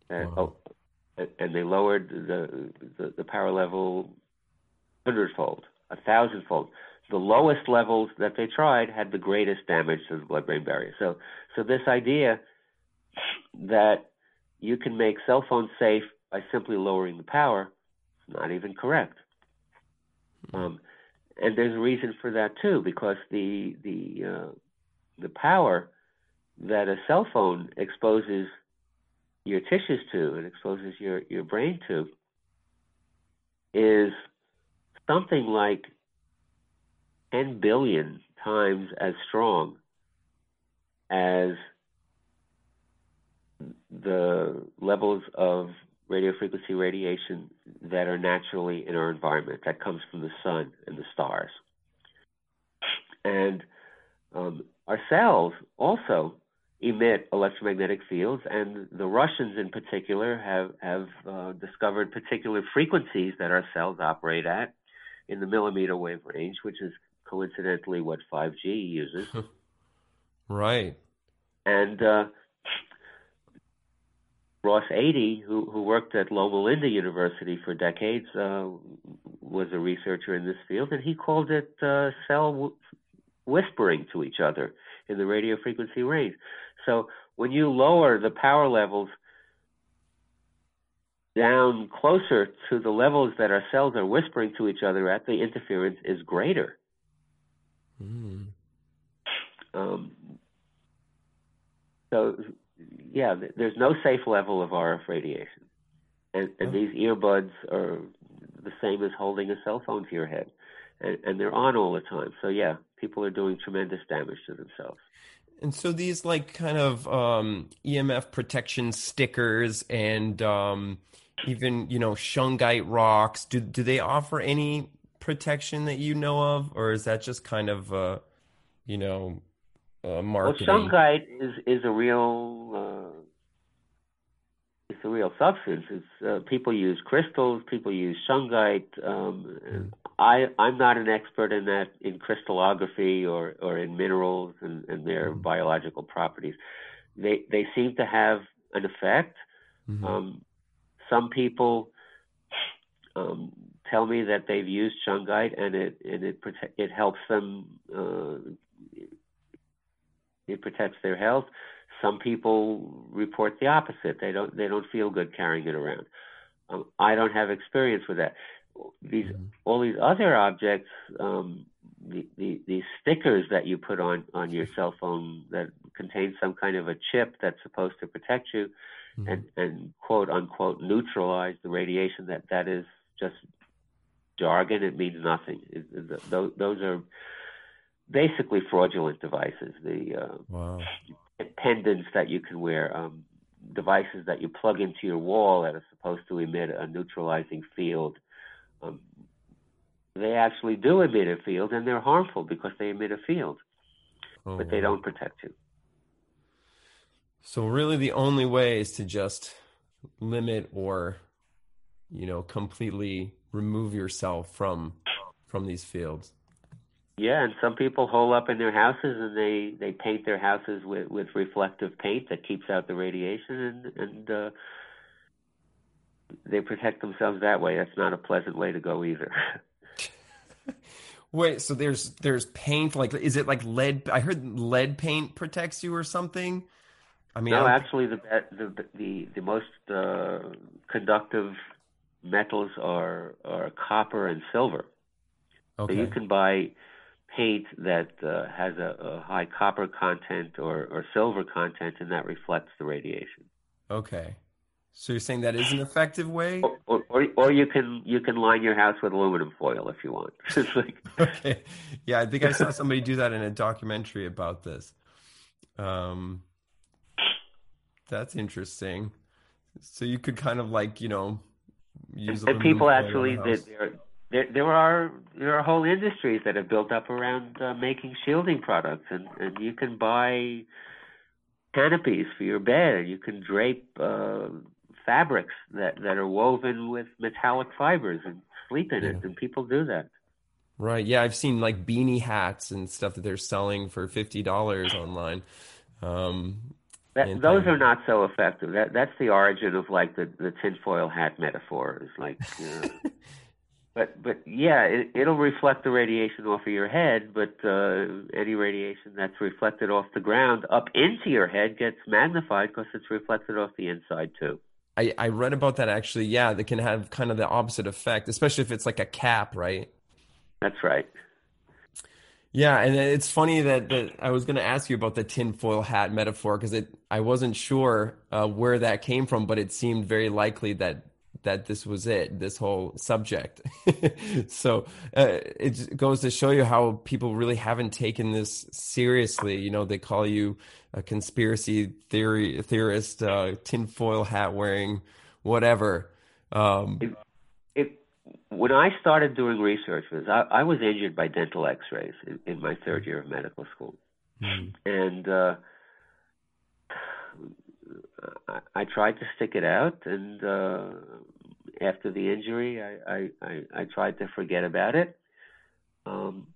And, wow. oh, and they lowered the, the, the power level hundredfold a thousandfold. The lowest levels that they tried had the greatest damage to the blood-brain barrier. So, so this idea that you can make cell phones safe by simply lowering the power is not even correct. Um, and there's a reason for that too, because the the uh, the power that a cell phone exposes your tissues to and exposes your, your brain to is something like 10 billion times as strong as the levels of radio frequency radiation that are naturally in our environment that comes from the sun and the stars. And um, our cells also emit electromagnetic fields, and the Russians in particular have, have uh, discovered particular frequencies that our cells operate at in the millimeter wave range, which is coincidentally what 5G uses. right. And uh, Ross Adey, who, who worked at Loma Linda University for decades, uh, was a researcher in this field, and he called it uh, cell w- whispering to each other in the radio frequency range. So when you lower the power levels down closer to the levels that our cells are whispering to each other at, the interference is greater. Mm. Um, so yeah, there's no safe level of RF radiation, and, and these earbuds are the same as holding a cell phone to your head, and, and they're on all the time. So yeah, people are doing tremendous damage to themselves. And so these like kind of um, EMF protection stickers and um, even you know shungite rocks, do do they offer any protection that you know of, or is that just kind of uh, you know uh, marketing? Well, shungite is is a real uh, a real substance. Uh, people use crystals, people use shungite. Um, mm. I I'm not an expert in that in crystallography or or in minerals and, and their mm-hmm. biological properties. They they seem to have an effect. Mm-hmm. Um, some people um, tell me that they've used shungite and it and it it helps them. Uh, it protects their health. Some people report the opposite. They don't they don't feel good carrying it around. Um, I don't have experience with that these mm-hmm. all these other objects, um, the, the, these stickers that you put on on your cell phone that contain some kind of a chip that's supposed to protect you, mm-hmm. and and quote unquote neutralize the radiation. That that is just jargon. It means nothing. It, it, those, those are basically fraudulent devices. The uh, wow. pendants that you can wear. Um, devices that you plug into your wall that are supposed to emit a neutralizing field um, they actually do emit a field, and they're harmful because they emit a field, oh, but they don't protect you. So really, the only way is to just limit or, you know, completely remove yourself from from these fields. Yeah, and some people hole up in their houses and they they paint their houses with with reflective paint that keeps out the radiation and and uh, they protect themselves that way. That's not a pleasant way to go either. Wait, so there's there's paint like is it like lead? I heard lead paint protects you or something. I mean, no, I actually the the the the most uh, conductive metals are are copper and silver. Okay. So you can buy paint that uh, has a, a, high copper content or, or silver content, and that reflects the radiation. Okay. So you're saying that is an effective way? Or, or, or, you can you can line your house with aluminum foil if you want. like... okay, yeah, I think I saw somebody do that in a documentary about this. Um, that's interesting. So you could kind of like you know use. And people actually did. There, there are there are whole industries that have built up around uh, making shielding products, and and you can buy canopies for your bed. And you can drape. Uh, fabrics that, that are woven with metallic fibers and sleep in yeah. it, and people do that. Right. Yeah, I've seen like beanie hats and stuff that they're selling for fifty dollars online. Um, that, those are not so effective. That that's the origin of like the the tinfoil hat metaphor. Is like, uh, but but yeah, it, it'll reflect the radiation off of your head. But uh, any radiation that's reflected off the ground up into your head gets magnified because it's reflected off the inside too. I, I read about that actually. Yeah, that can have kind of the opposite effect, especially if it's like a cap, right? That's right. Yeah, and it's funny that, that I was going to ask you about the tinfoil hat metaphor because it I wasn't sure uh, where that came from, but it seemed very likely that that this was it, this whole subject. so uh, it goes to show you how people really haven't taken this seriously. You know, they call you a conspiracy theory theorist, uh, tinfoil hat wearing, whatever. Um, it, it, when I started doing research, was I, I was injured by dental X-rays in, in my third year of medical school, mm-hmm. and uh, I, I tried to stick it out. And uh, after the injury, I, I, I, tried to forget about it. Um,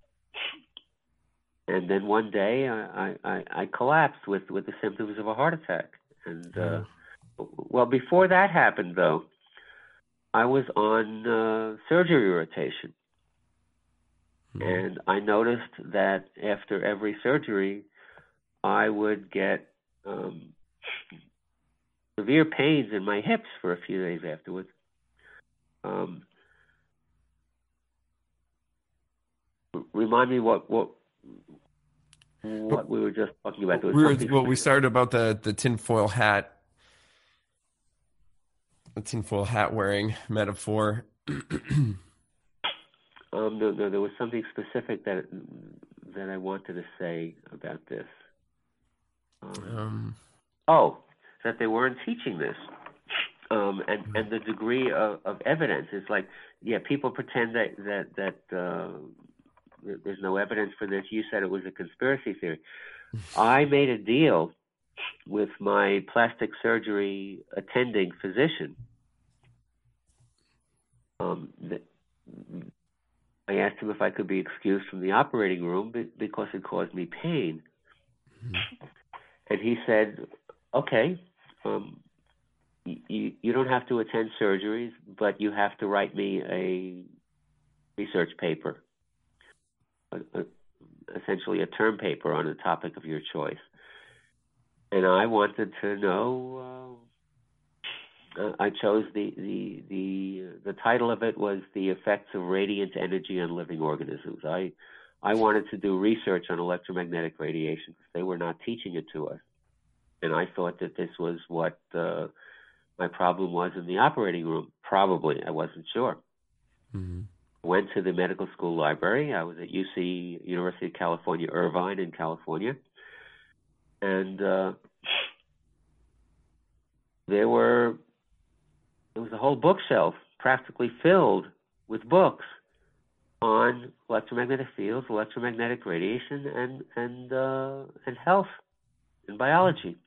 and then one day I, I, I collapsed with, with the symptoms of a heart attack. And uh, well, before that happened, though, I was on uh, surgery rotation, mm-hmm. and I noticed that after every surgery, I would get um, severe pains in my hips for a few days afterwards. Um, remind me what what what we were just talking about. We were, well, we started about the the tinfoil hat, the tinfoil hat wearing metaphor. um, no, no, there was something specific that that I wanted to say about this. Um, um, oh, that they weren't teaching this. Um, and mm-hmm. and the degree of, of evidence is like yeah people pretend that that that uh, there's no evidence for this you said it was a conspiracy theory i made a deal with my plastic surgery attending physician um, that, I asked him if I could be excused from the operating room because it caused me pain. Mm-hmm. And he said, okay, um, you, you don't have to attend surgeries, but you have to write me a research paper, a, a, essentially a term paper on a topic of your choice. And I wanted to know. Uh, I chose the the the the title of it was the effects of radiant energy on living organisms. I I wanted to do research on electromagnetic radiation because they were not teaching it to us, and I thought that this was what uh, my problem was in the operating room. Probably, I wasn't sure. Mm-hmm. Went to the medical school library. I was at UC University of California, Irvine in California, and uh, there were there was a whole bookshelf practically filled with books on electromagnetic fields, electromagnetic radiation, and and uh, and health and biology.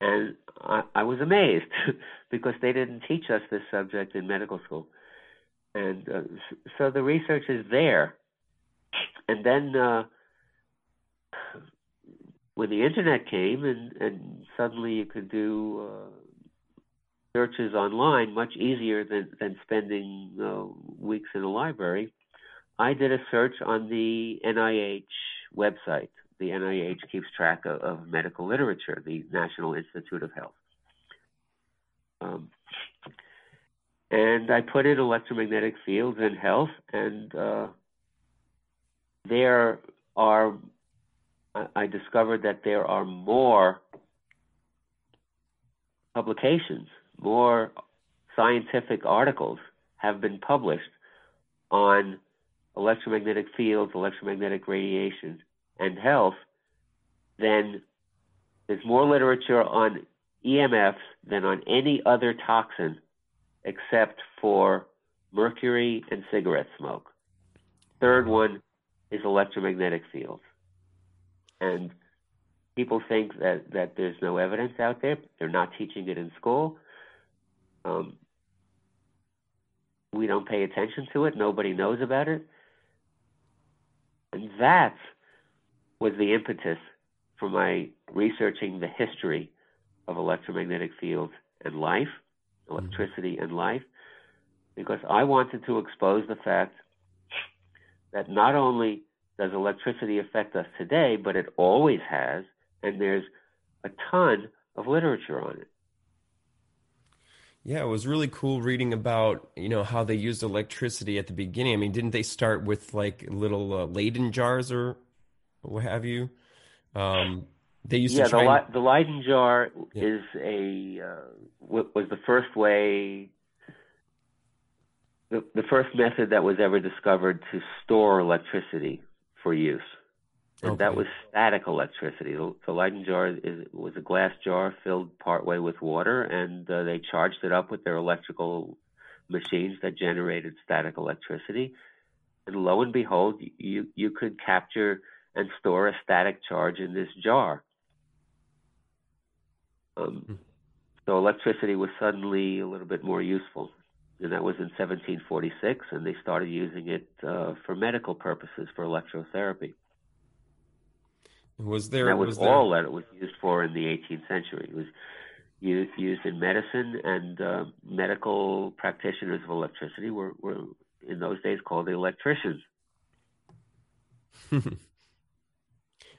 And I, I was amazed because they didn't teach us this subject in medical school. And uh, so the research is there. And then uh, when the internet came and, and suddenly you could do uh, searches online much easier than, than spending uh, weeks in a library, I did a search on the NIH website the NIH keeps track of, of medical literature, the National Institute of Health. Um, and I put in electromagnetic fields and health, and uh, there are, I discovered that there are more publications, more scientific articles have been published on electromagnetic fields, electromagnetic radiation, and health, then there's more literature on EMFs than on any other toxin except for mercury and cigarette smoke. Third one is electromagnetic fields. And people think that, that there's no evidence out there. They're not teaching it in school. Um, we don't pay attention to it. Nobody knows about it. And that's was the impetus for my researching the history of electromagnetic fields and life, electricity and life, because I wanted to expose the fact that not only does electricity affect us today, but it always has, and there's a ton of literature on it. Yeah, it was really cool reading about you know how they used electricity at the beginning. I mean, didn't they start with like little uh, Leyden jars or what have you. Um, they used yeah, to try. Yeah, the, the Leyden jar yeah. is a uh, was the first way, the, the first method that was ever discovered to store electricity for use. Okay. that was static electricity. The, the Leyden jar is, was a glass jar filled partway with water, and uh, they charged it up with their electrical machines that generated static electricity. And lo and behold, you you could capture and store a static charge in this jar. Um, hmm. so electricity was suddenly a little bit more useful. And that was in 1746, and they started using it uh, for medical purposes, for electrotherapy. Was there? And that was, was all there... that it was used for in the 18th century. It was used, used in medicine, and uh, medical practitioners of electricity were, were in those days called the electricians.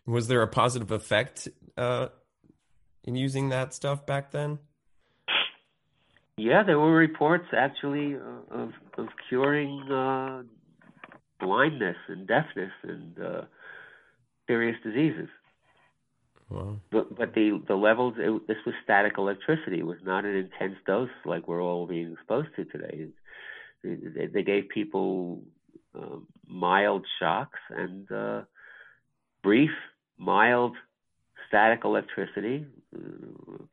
Was there a positive effect uh, in using that stuff back then? Yeah, there were reports actually of of curing uh, blindness and deafness, and uh, serious diseases. Wow. But, but the the levels it, this was static electricity. It was not an intense dose like we're all being exposed to today. They, they gave people uh, mild shocks and uh, brief, mild static electricity, uh,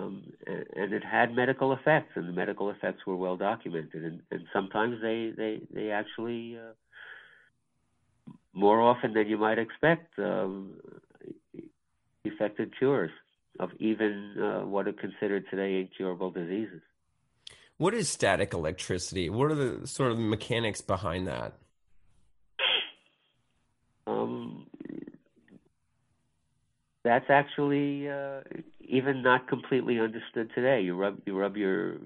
um, and, and, it had medical effects, and the medical effects were well documented, and, and sometimes they they they actually uh, more often than you might expect um, effective cures of even uh, what are considered today incurable diseases. What is static electricity? What are the sort of mechanics behind that? Um, that's actually uh, even not completely understood today. You rub you rub your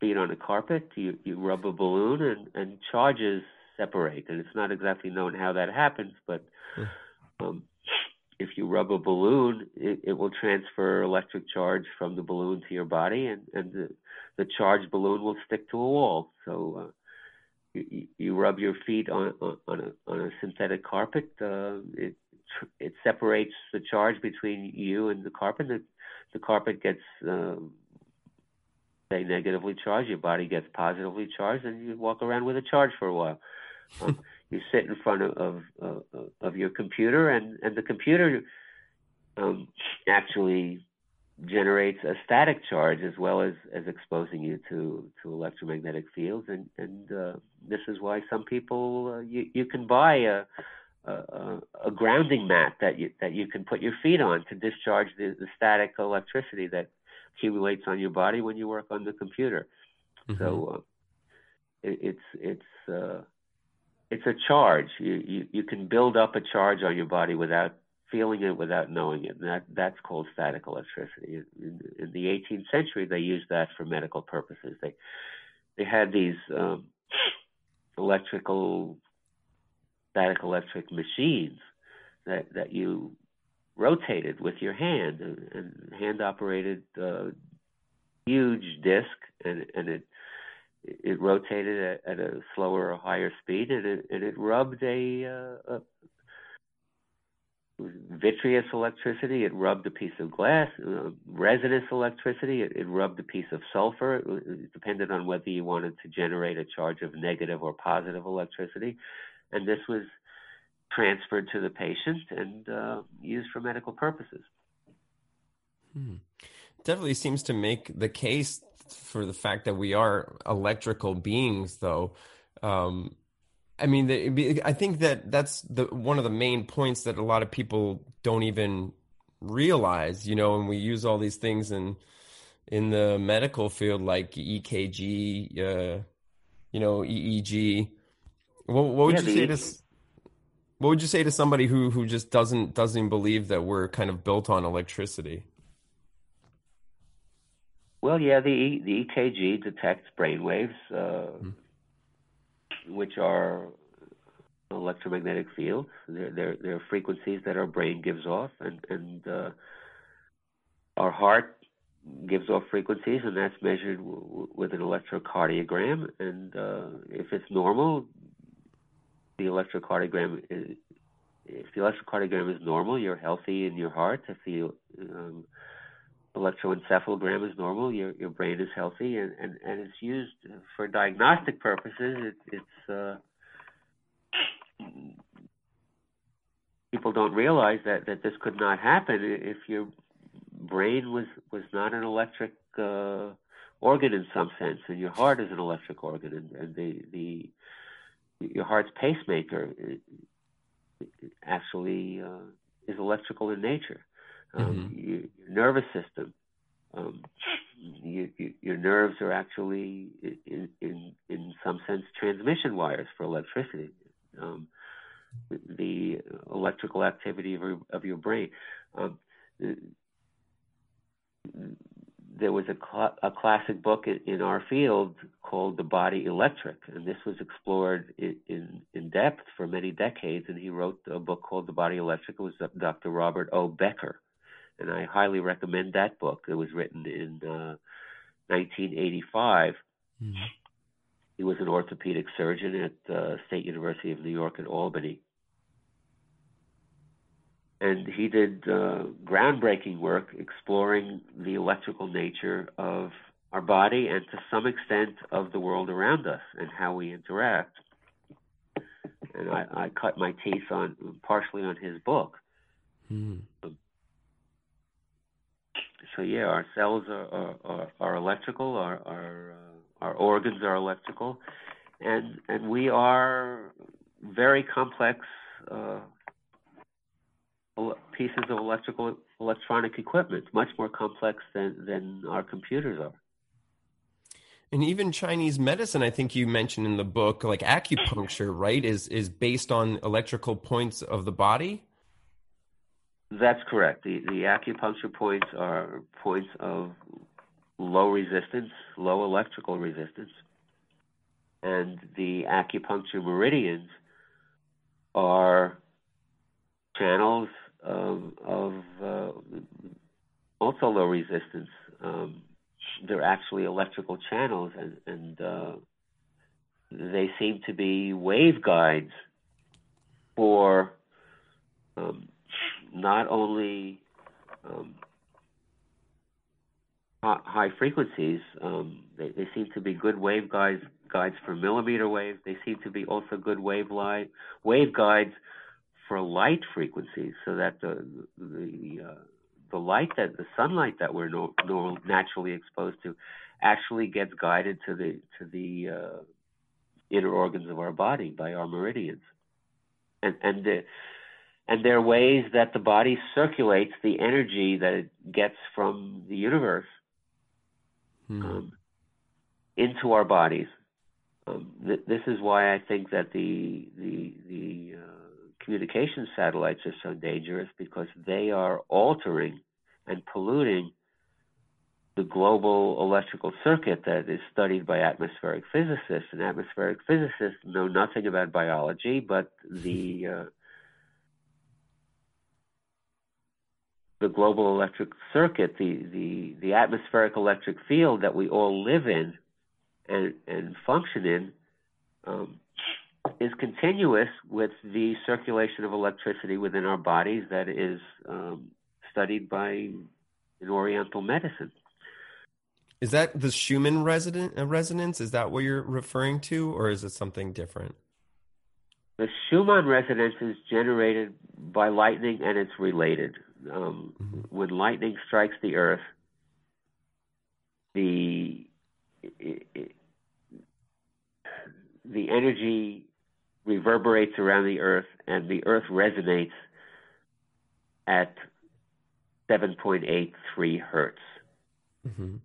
feet on a carpet, you, you rub a balloon, and, and charges separate. And it's not exactly known how that happens, but hmm. um, if you rub a balloon, it, it, will transfer electric charge from the balloon to your body, and, and the, the charged balloon will stick to a wall. So uh, you, you rub your feet on on a, on a synthetic carpet. Uh, it it separates the charge between you and the carpet. The, the carpet gets um, say negatively charged. Your body gets positively charged, and you walk around with a charge for a while. Um, you sit in front of of, uh, of your computer, and and the computer um, actually generates a static charge as well as as exposing you to to electromagnetic fields, and and uh, this is why some people uh, you you can buy a, a a grounding mat that you that you can put your feet on to discharge the, the static electricity that accumulates on your body when you work on the computer. Mm-hmm. So uh, it, it's it's uh, it's a charge. You, you you can build up a charge on your body without feeling it, without knowing it. And that that's called static electricity. In, in the 18th century, they used that for medical purposes. They they had these um, electrical static electric machines that that you rotated with your hand and, and hand operated uh, huge disc and and it it rotated at, at, a slower or higher speed, and it, and it rubbed a, uh, a vitreous electricity. It rubbed a piece of glass. Uh, resinous electricity. It, it, rubbed a piece of sulfur. It, it, depended on whether you wanted to generate a charge of negative or positive electricity, and this was transferred to the patient and uh, used for medical purposes. Hmm. Definitely seems to make the case for the fact that we are electrical beings, though. Um, I mean, the, I think that that's the one of the main points that a lot of people don't even realize. You know, and we use all these things in in the medical field, like EKG, uh, you know, EEG. What, what would yeah, you say to what would you say to somebody who who just doesn't doesn't believe that we're kind of built on electricity? Well, yeah, the the EKG detects brain waves, uh, mm. which are electromagnetic fields. They're, they're, they're, frequencies that our brain gives off, and and uh, our heart gives off frequencies, and that's measured w- with an electrocardiogram. And uh, if it's normal, the electrocardiogram is. If the electrocardiogram is normal, you're healthy in your heart. If the um, electroencephalogram is normal, your your brain is healthy, and and, and it's used for diagnostic purposes. It, it's uh, people don't realize that that this could not happen if your brain was was not an electric uh, organ in some sense, and your heart is an electric organ, and, and the the your heart's pacemaker actually uh, is electrical in nature um, mm-hmm. your, your, nervous system. Um, you, you, your nerves are actually, in, in, in some sense, transmission wires for electricity. Um, the electrical activity of your, of your brain. Um, there was a, cl- a classic book in, in, our field called The Body Electric, and this was explored in, in, in, depth for many decades. And he wrote a book called The Body Electric. It was Dr. Robert O. Becker and I highly recommend that book. It was written in uh, 1985. Mm-hmm. He was an orthopedic surgeon at uh, State University of New York at Albany, and he did uh, groundbreaking work exploring the electrical nature of our body and to some extent of the world around us and how we interact. And I, I cut my teeth on partially on his book. Hmm. So yeah, our cells are are, are, are electrical. Our our uh, our organs are electrical, and and we are very complex uh, pieces of electrical electronic equipment, much more complex than than our computers are. And even Chinese medicine, I think you mentioned in the book, like acupuncture, right, is is based on electrical points of the body. That's correct. The the acupuncture points are points of low resistance, low electrical resistance, and the acupuncture meridians are channels of, of uh, also low resistance. Um, they're actually electrical channels, and, and uh, they seem to be waveguides for um, not only um, high frequencies. Um, they, they, seem to be good wave guides for millimeter waves. They seem to be also good wave light wave guides for light frequencies, so that the the uh, the light that the sunlight that we're no, no, naturally exposed to actually gets guided to the to the uh, inner organs of our body by our meridians, and and the and there are ways that the body circulates the energy that it gets from the universe hmm. um, into our bodies. Um, th- this is why I think that the the the uh, communication satellites are so dangerous because they are altering and polluting the global electrical circuit that is studied by atmospheric physicists. And atmospheric physicists know nothing about biology, but the uh, the global electric circuit, the, the, the atmospheric electric field that we all live in and, and function in, um, is continuous with the circulation of electricity within our bodies that is um, studied by in Oriental medicine. Is that the Schumann resonant, uh, resonance? Is that what you're referring to, or is it something different? The Schumann resonance is generated by lightning and it's related. Um, mm-hmm. When lightning strikes the earth, the it, it, the energy reverberates around the earth, and the earth resonates at 7.83 hertz mm-hmm.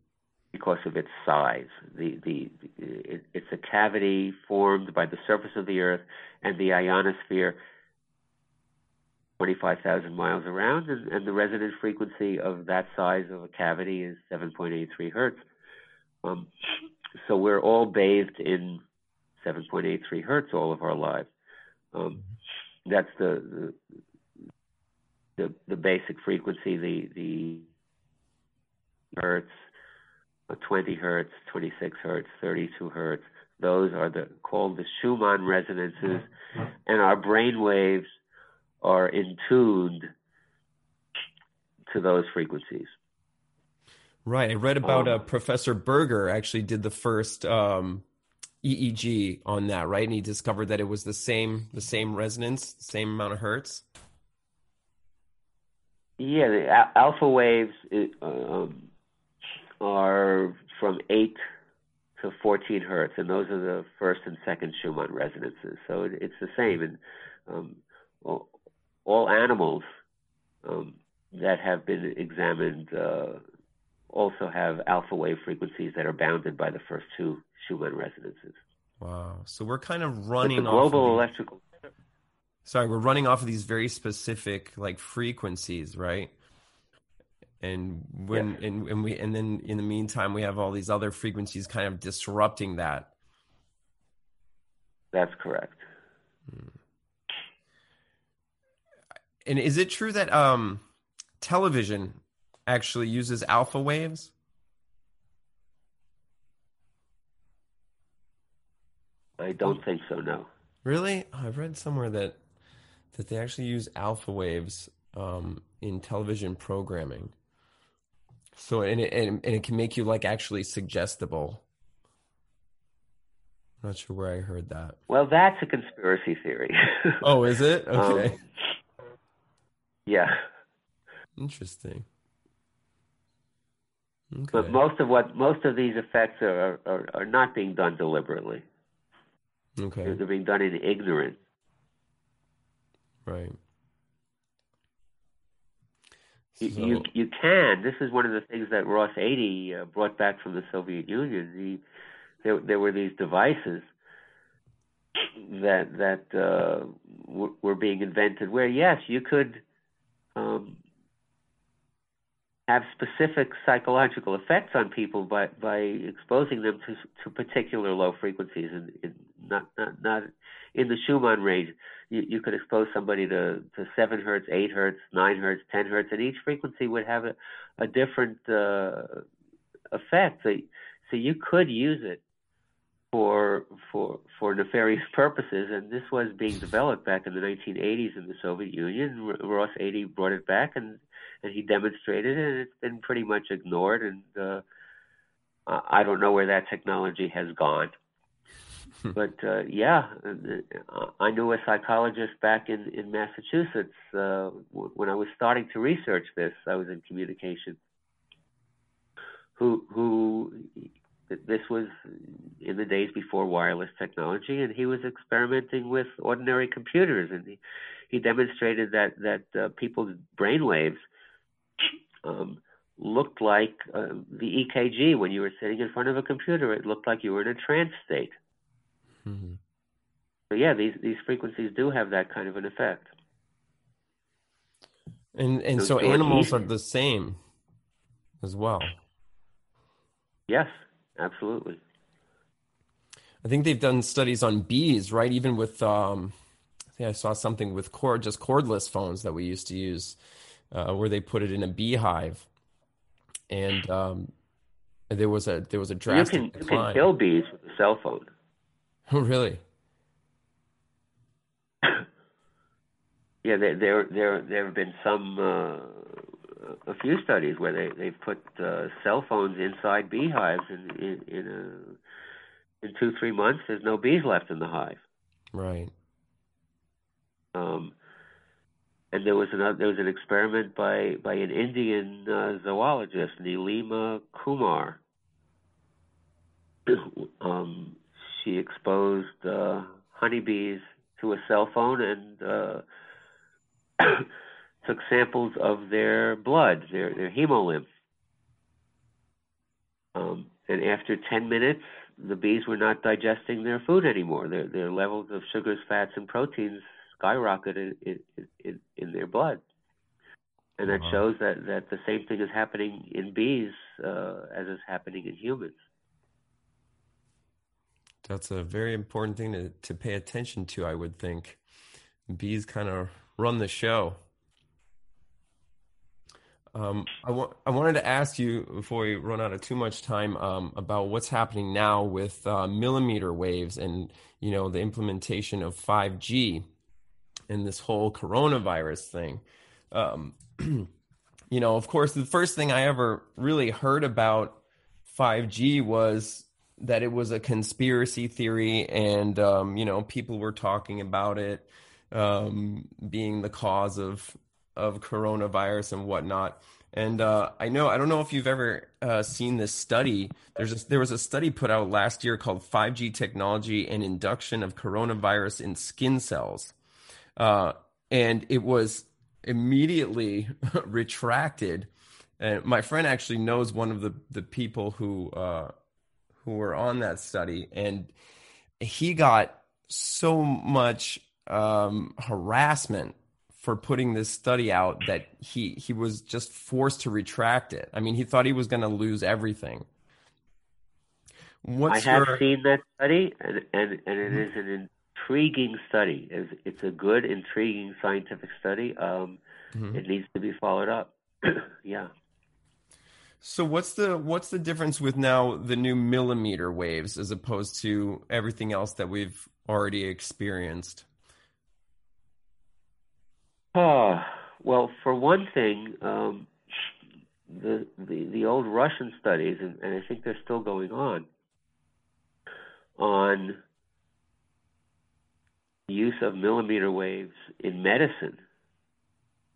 because of its size. The, the, it, it's a cavity formed by the surface of the earth and the ionosphere 25,000 miles around, and, and, the resonant frequency of that size of a cavity is 7.83 hertz. Um, so we're all bathed in 7.83 hertz all of our lives. Um, that's the, the, the the basic frequency. The the hertz, 20 hertz, 26 hertz, 32 hertz. Those are the called the Schumann resonances, and our brain waves are in tuned to those frequencies. Right. I read about um, uh, Professor Berger actually did the first um, EEG on that, right? And he discovered that it was the same the same resonance, same amount of hertz. Yeah, the alpha waves um, are from eight to fourteen hertz, and those are the first and second Schumann resonances. So it, it's the same, and um, all, all, animals um, that have been examined uh, also have alpha wave frequencies that are bounded by the first two Schumann resonances. Wow. So we're kind of running global off electrical. Sorry, we're running off of these very specific like frequencies, right? And when and, and we and then in the meantime we have all these other frequencies kind of disrupting that. That's correct. Hmm. And is it true that um television actually uses alpha waves? I don't think so. No. Really? Oh, I've read somewhere that that they actually use alpha waves um, in television programming. So and it, and, and it can make you like actually suggestible. I'm not sure where I heard that. Well, that's a conspiracy theory. oh, is it? Okay. Um, yeah. Interesting. Okay. But most of what most of these effects are are, are not being done deliberately. Okay. They're, being done in ignorance. Right. You, so. you, you can. This is one of the things that Ross Adey uh, brought back from the Soviet Union. The, there, there were these devices that that uh, w- were being invented where yes, you could um, have specific psychological effects on people by by exposing them to to particular low frequencies and, not not not in the Schumann range. You, you could expose somebody to to seven hertz, eight hertz, nine hertz, ten hertz, and each frequency would have a a different uh, effect. So so you could use it for for for nefarious purposes, and this was being developed back in the 1980s in the Soviet Union. Ross Adey brought it back, and and he demonstrated it, and it's been pretty much ignored. And uh, I don't know where that technology has gone. but uh, yeah, uh, I knew a psychologist back in in Massachusetts uh, when I was starting to research this. I was in communication. Who who this was in the days before wireless technology, and he was experimenting with ordinary computers, and he, he demonstrated that that uh, people's brain waves um, looked like uh, the EKG when you were sitting in front of a computer. It looked like you were in a trance state. Mm-hmm. So yeah, these these frequencies do have that kind of an effect. And and so, so animals are the same as well. Yes, absolutely. I think they've done studies on bees, right? Even with, um, I think I saw something with cord, just cordless phones that we used to use, uh, where they put it in a beehive, and um, there was a there was a drastic. You can, you can kill bees with a cell phone. Oh, really? yeah, there there there there have been some uh, a few studies where they they've put uh, cell phones inside beehives, and in in, a, in two three months, there's no bees left in the hive. Right. Um, and there was another there was an experiment by by an Indian uh, zoologist, Nilima Kumar. um, she exposed uh, honeybees to a cell phone and uh, took samples of their blood, their their hemolymph. Um, and after 10 minutes, the bees were not digesting their food anymore. Their their levels of sugars, fats, and proteins skyrocketed in, in, in, their blood. And that wow. shows that, that the same thing is happening in bees uh, as is happening in humans. That's a very important thing to, to pay attention to, I would think. Bees kind of run the show. Um, I, wa- I wanted to ask you before we run out of too much time um, about what's happening now with uh, millimeter waves and you know the implementation of 5G and this whole coronavirus thing. Um, you know, of course, the first thing I ever really heard about 5G was that it was a conspiracy theory, and um, you know, people were talking about it um, being the cause of of coronavirus and whatnot. And uh, I know I don't know if you've ever uh, seen this study. There's a, there was a study put out last year called 5G technology and induction of coronavirus in skin cells, uh, and it was immediately retracted. And my friend actually knows one of the the people who uh, who were on that study, and he got so much um, harassment for putting this study out that he he was just forced to retract it. I mean, he thought he was going to lose everything. What's I have your... seen that study, and and, and it is an intriguing study. It's, it's a good, intriguing scientific study. Um, mm-hmm. It needs to be followed up. yeah. So what's the what's the difference with now the new millimeter waves as opposed to everything else that we've already experienced? Well, for one thing, um, the, the the old Russian studies, and, and I think they're still going on, on use of millimeter waves in medicine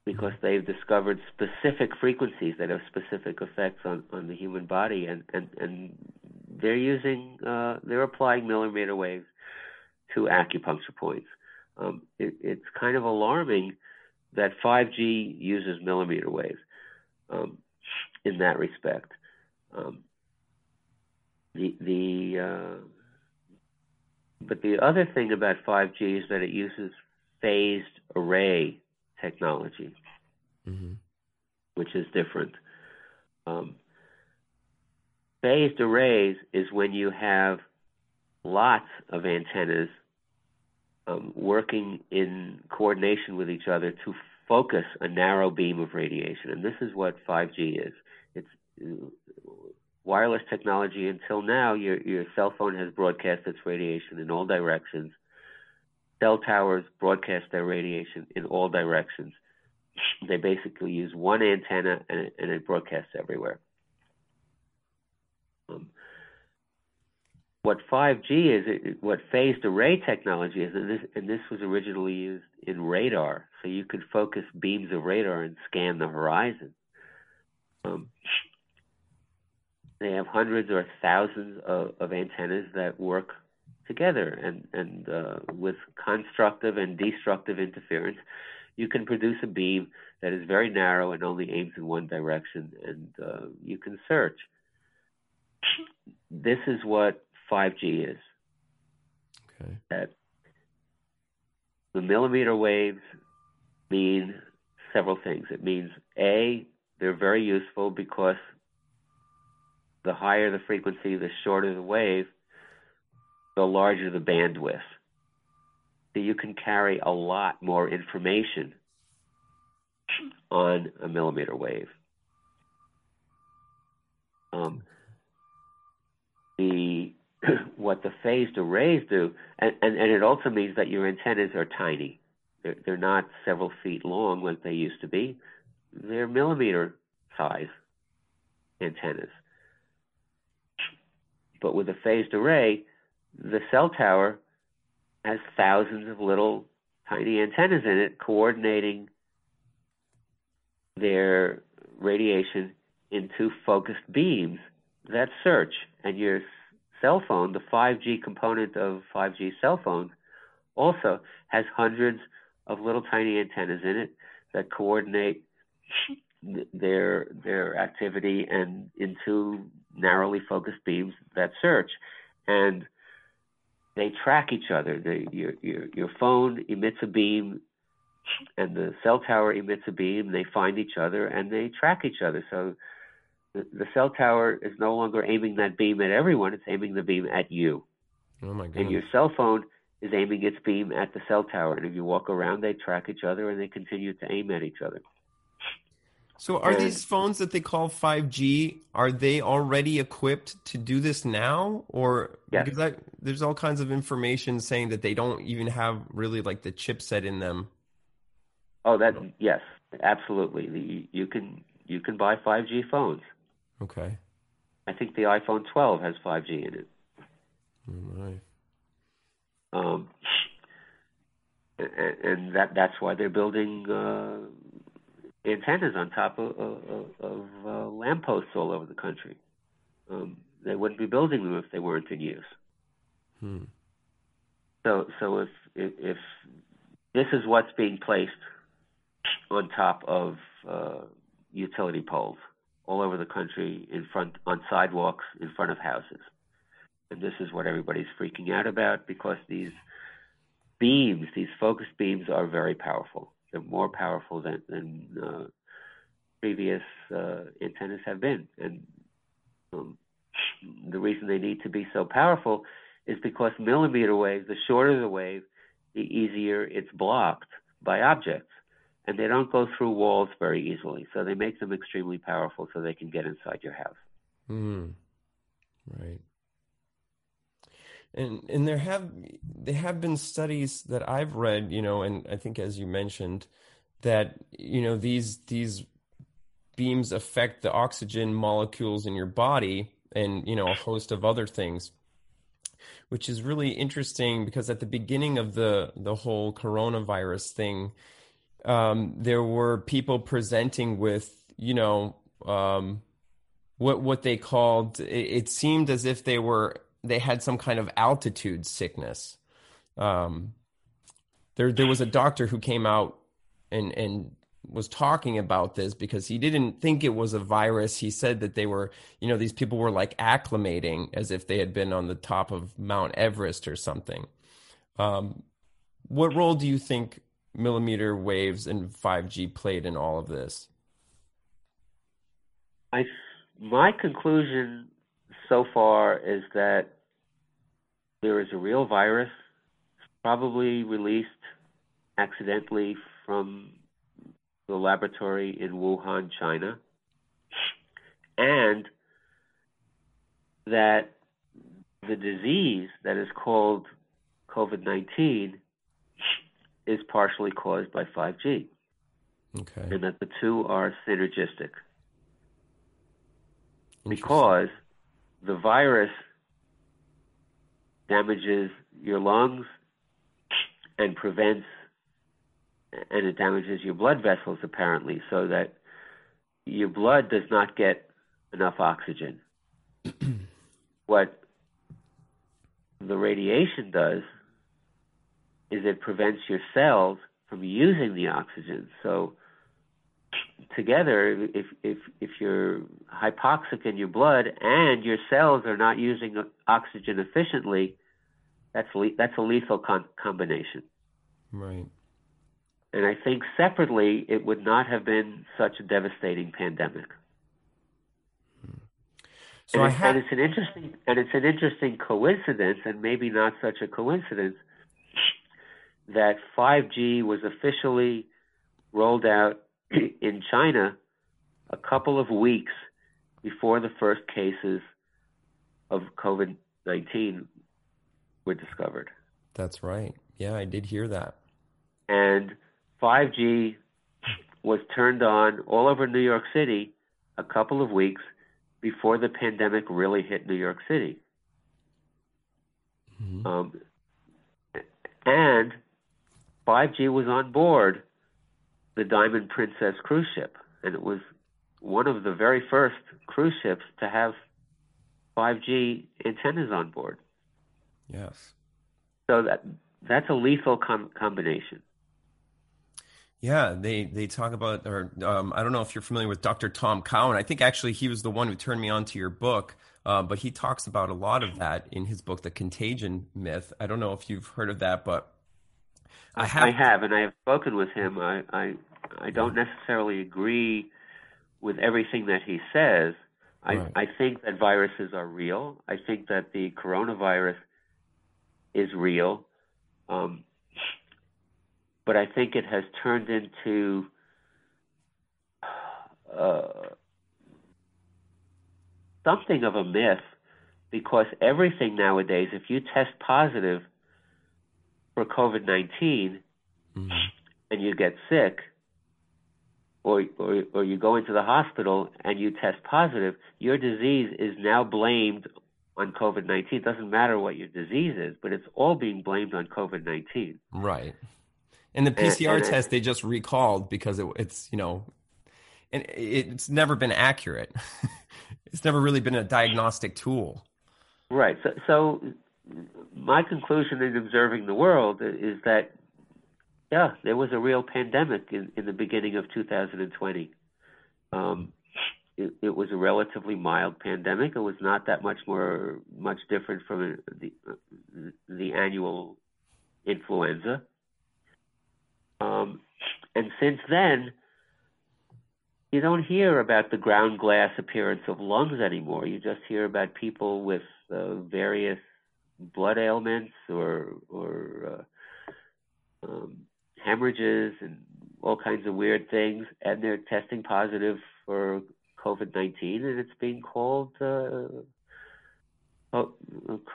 because they've discovered specific frequencies that have specific effects on, on the human body and, and, and they're using uh, they're applying millimeter waves to acupuncture points. Um, it, it's kind of alarming that 5G uses millimeter waves um, in that respect. Um, the the uh, but the other thing about 5G is that it uses phased array technology, mm-hmm. which is different. Um, phased arrays is when you have lots of antennas um, working in coordination with each other to focus a narrow beam of radiation. And this is what 5G is. It's wireless technology. Until now, your, your cell phone has broadcast its radiation in all directions. Cell towers broadcast their radiation in all directions. They basically use one antenna and it, and it broadcasts everywhere. Um, what 5G is, what phased array technology is, and this, and this was originally used in radar, so you could focus beams of radar and scan the horizon. Um, they have hundreds or thousands of, of antennas that work together, and and uh, with constructive and destructive interference, you can produce a beam that is very narrow and only aims in one direction, and uh, you can search. This is what 5G is. Okay. That the millimeter waves mean several things. It means A, they're very useful because the higher the frequency, the shorter the wave, the larger the bandwidth. So you can carry a lot more information on a millimeter wave. Um, the what the phased arrays do, and, and, and, it also means that your antennas are tiny. They're, they're not several feet long like they used to be. They're millimeter size antennas. But with a phased array, the cell tower has thousands of little tiny antennas in it coordinating their radiation into focused beams that search. And your cell phone, the 5G component of 5G cell phone, also has hundreds of little tiny antennas in it that coordinate their their activity and into narrowly focused beams that search, and they track each other. They, your your your phone emits a beam, and the cell tower emits a beam. They find each other and they track each other. So the, cell tower is no longer aiming that beam at everyone, it's aiming the beam at you. Oh my goodness. And your cell phone is aiming its beam at the cell tower. And if you walk around, they track each other and they continue to aim at each other. So are and, these phones that they call 5G, are they already equipped to do this now? Or yes. because that, there's all kinds of information saying that they don't even have really like the chipset in them. Oh, that yes, absolutely. You can you can buy 5G phones. Okay. I think the iPhone 12 has 5G in it. All right. Um, and, and that that's why they're building uh, antennas on top of, of, of uh, lampposts all over the country. Um, they wouldn't be building them if they weren't in use. Hmm. So, so if, if, if this is what's being placed on top of uh, utility poles, all over the country in front on sidewalks in front of houses. And this is what everybody's freaking out about because these beams, these focused beams, are very powerful. They're more powerful than, than uh, previous uh, antennas have been. And um, the reason they need to be so powerful is because millimeter waves, the shorter the wave, the easier it's blocked by objects and they don't go through walls very easily. So they make them extremely powerful so they can get inside your house. Mm. Right. And and there have there have been studies that I've read, you know, and I think as you mentioned, that you know these these beams affect the oxygen molecules in your body and you know a host of other things which is really interesting because at the beginning of the the whole coronavirus thing um, there were people presenting with you know um, what what they called it, it, seemed as if they were they had some kind of altitude sickness um, there there was a doctor who came out and and was talking about this because he didn't think it was a virus. He said that they were, you know, these people were like acclimating as if they had been on the top of Mount Everest or something. Um, what role do you think millimeter waves and 5G played in all of this? I, my conclusion so far is that there is a real virus, probably released accidentally from the laboratory in Wuhan, China, and that the disease that is called COVID 19 is partially caused by 5G. Okay. And that the two are synergistic. Because the virus damages your lungs and prevents and it damages your blood vessels apparently, so that your blood does not get enough oxygen. what the radiation does is it prevents your cells from using the oxygen. So together, if if if you're hypoxic in your blood and your cells are not using oxygen efficiently, that's le- that's a lethal con- combination. Right. And I think separately, it would not have been such a devastating pandemic. So and, and it's an interesting and it's an interesting coincidence, and maybe not such a coincidence, that 5G was officially rolled out in China a couple of weeks before the first cases of COVID 19 were discovered. That's right. Yeah, I did hear that. And 5G was turned on all over New York City a couple of weeks before the pandemic really hit New York City. Mm-hmm. Um, and 5G was on board the Diamond Princess cruise ship, and it was one of the very first cruise ships to have 5G antennas on board. Yes. So that that's a lethal com- combination. Yeah, they they talk about, or um, I don't know if you're familiar with Dr. Tom Cowan. I think actually he was the one who turned me on to your book, uh, but he talks about a lot of that in his book, The Contagion Myth. I don't know if you've heard of that, but I have. I have, and I have spoken with him. I I, I don't necessarily agree with everything that he says. I, right. I think that viruses are real. I think that the coronavirus is real. Um, but I think it has turned into uh, something of a myth because everything nowadays, if you test positive for COVID 19 mm-hmm. and you get sick, or, or, or you go into the hospital and you test positive, your disease is now blamed on COVID 19. It doesn't matter what your disease is, but it's all being blamed on COVID 19. Right. And the PCR and, and test they just recalled because it, it's you know, and it's never been accurate. it's never really been a diagnostic tool. Right. So, so my conclusion in observing the world is that yeah, there was a real pandemic in, in the beginning of 2020. Um, it, it, was a relatively mild pandemic. It was not that much more much different from the the annual influenza. Um, and since then, you don't hear about the ground glass appearance of lungs anymore. You just hear about people with uh, various blood ailments or or uh, um, hemorrhages and all kinds of weird things, and they're testing positive for COVID nineteen, and it's being called uh,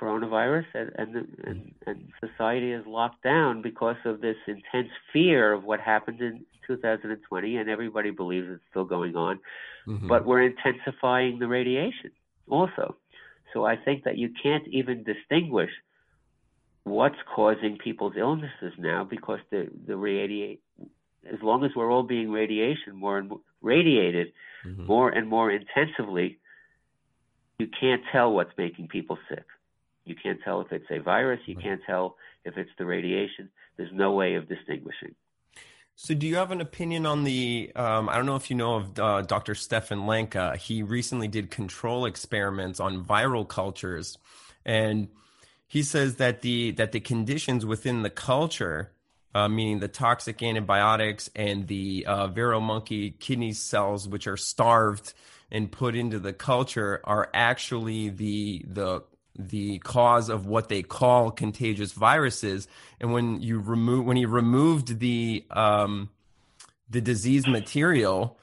coronavirus, and and, and and society is locked down because of this intense fear of what happened in 2020, and everybody believes it's still going on. Mm-hmm. But we're intensifying the radiation also. So I think that you can't even distinguish what's causing people's illnesses now because the the radiate as long as we're all being radiation more and more radiated mm-hmm. more and more intensively you can't tell what's making people sick. You can't tell if it's a virus. You can't tell if it's the radiation. There's no way of distinguishing. So, do you have an opinion on the? Um, I don't know if you know of uh, Dr. Stefan Lanka. He recently did control experiments on viral cultures, and he says that the that the conditions within the culture, uh, meaning the toxic antibiotics and the uh, vero monkey kidney cells, which are starved and put into the culture are actually the the the cause of what they call contagious viruses. And when you remove when he removed the um, the disease material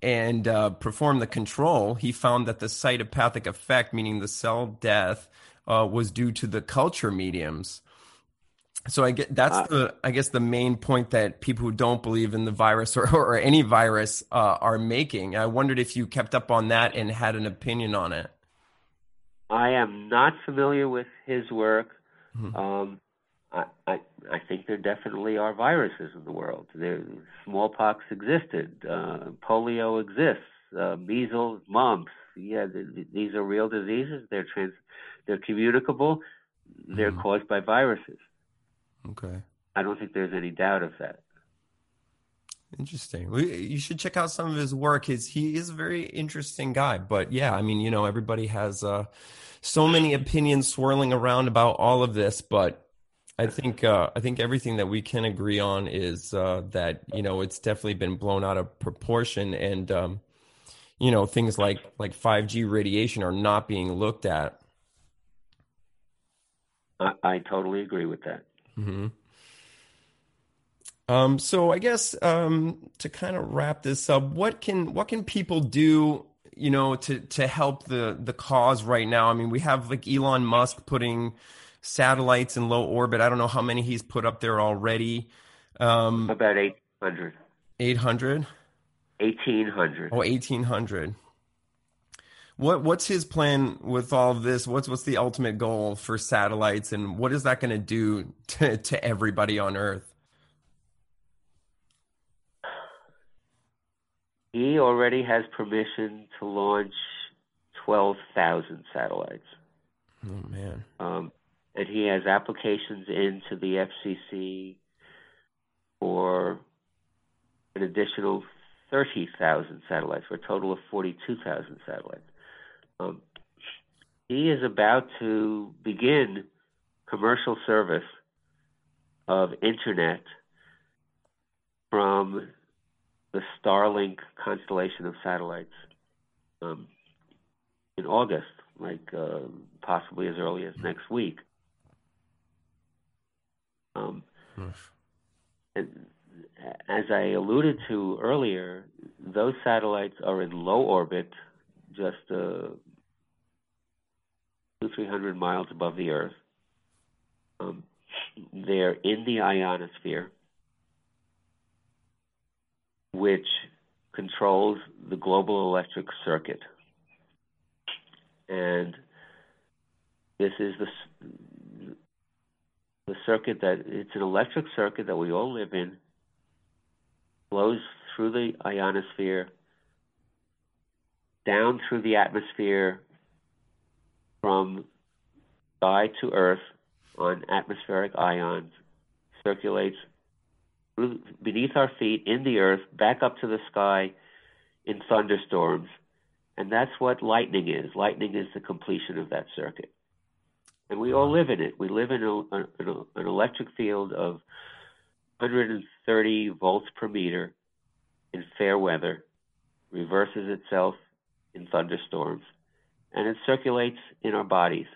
and uh, performed the control, he found that the cytopathic effect, meaning the cell death, uh, was due to the culture mediums. So I get that's uh, the I guess the main point that people who don't believe in the virus or, or any virus uh, are making. I wondered if you kept up on that and had an opinion on it. I am not familiar with his work. Mm-hmm. Um, I, I, I think there definitely are viruses in the world. There, smallpox existed, uh, polio exists, uh, measles, mumps. Yeah, th- these are real diseases. They're trans, they're communicable. They're mm-hmm. caused by viruses. Okay. I don't think there's any doubt of that. Interesting. You should check out some of his work. His he is a very interesting guy. But yeah, I mean, you know, everybody has uh, so many opinions swirling around about all of this. But I think uh, I think everything that we can agree on is uh, that you know it's definitely been blown out of proportion, and um, you know things like like five G radiation are not being looked at. I, I totally agree with that. Mm-hmm. Um, so I guess um, to kind of wrap this up, what can what can people do, you know, to to help the the cause right now? I mean, we have like Elon Musk putting satellites in low orbit. I don't know how many he's put up there already. Um, About eight hundred. Eight hundred. Eighteen hundred. Oh, eighteen hundred. What what's his plan with all of this? What's what's the ultimate goal for satellites, and what is that going to do to to everybody on Earth? He already has permission to launch twelve thousand satellites. Oh man! Um, and he has applications into the FCC for an additional 30,000 satellites for a total of 42,000 satellites. Um, he is about to begin commercial service of internet from the Starlink constellation of satellites um, in August, like uh, possibly as early as next week. Um, and as I alluded to earlier, those satellites are in low orbit just uh, two, three hundred miles above the Earth. Um, they're in the ionosphere, which controls the global electric circuit. And this is the, the circuit that it's an electric circuit that we all live in, flows through the ionosphere down through the atmosphere from sky to earth on atmospheric ions, circulates beneath our feet in the earth, back up to the sky in thunderstorms. And that's what lightning is. Lightning is the completion of that circuit. And we all live in it. We live in a, an, an electric field of 130 volts per meter in fair weather, reverses itself in thunderstorms, and it circulates in our bodies.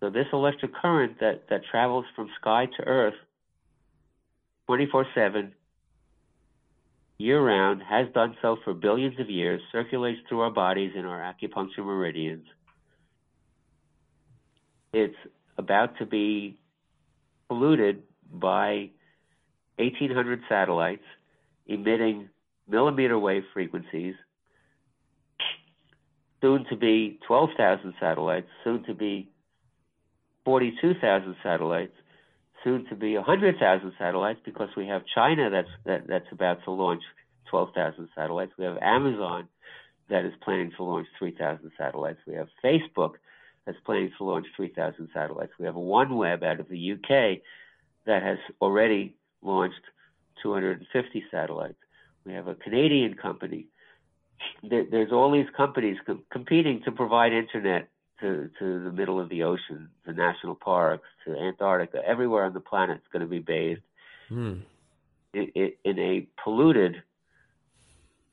So this electric current that, that travels from sky to earth 24 7, year round, has done so for billions of years, circulates through our bodies in our acupuncture meridians, it's about to be polluted by 1,800 satellites emitting millimeter wave frequencies, soon to be 12,000 satellites, soon to be 42,000 satellites, soon to be 100,000 satellites because we have China that's that, that's about to launch 12,000 satellites. We have Amazon that is planning to launch 3,000 satellites. We have Facebook that's planning to launch 3,000 satellites. We have OneWeb out of the UK that has already launched 250 satellites. We have a Canadian company. There's all these companies com- competing to provide internet to, to the middle of the ocean, to national parks, to Antarctica. Everywhere on the planet is going to be bathed mm. in, in, a polluted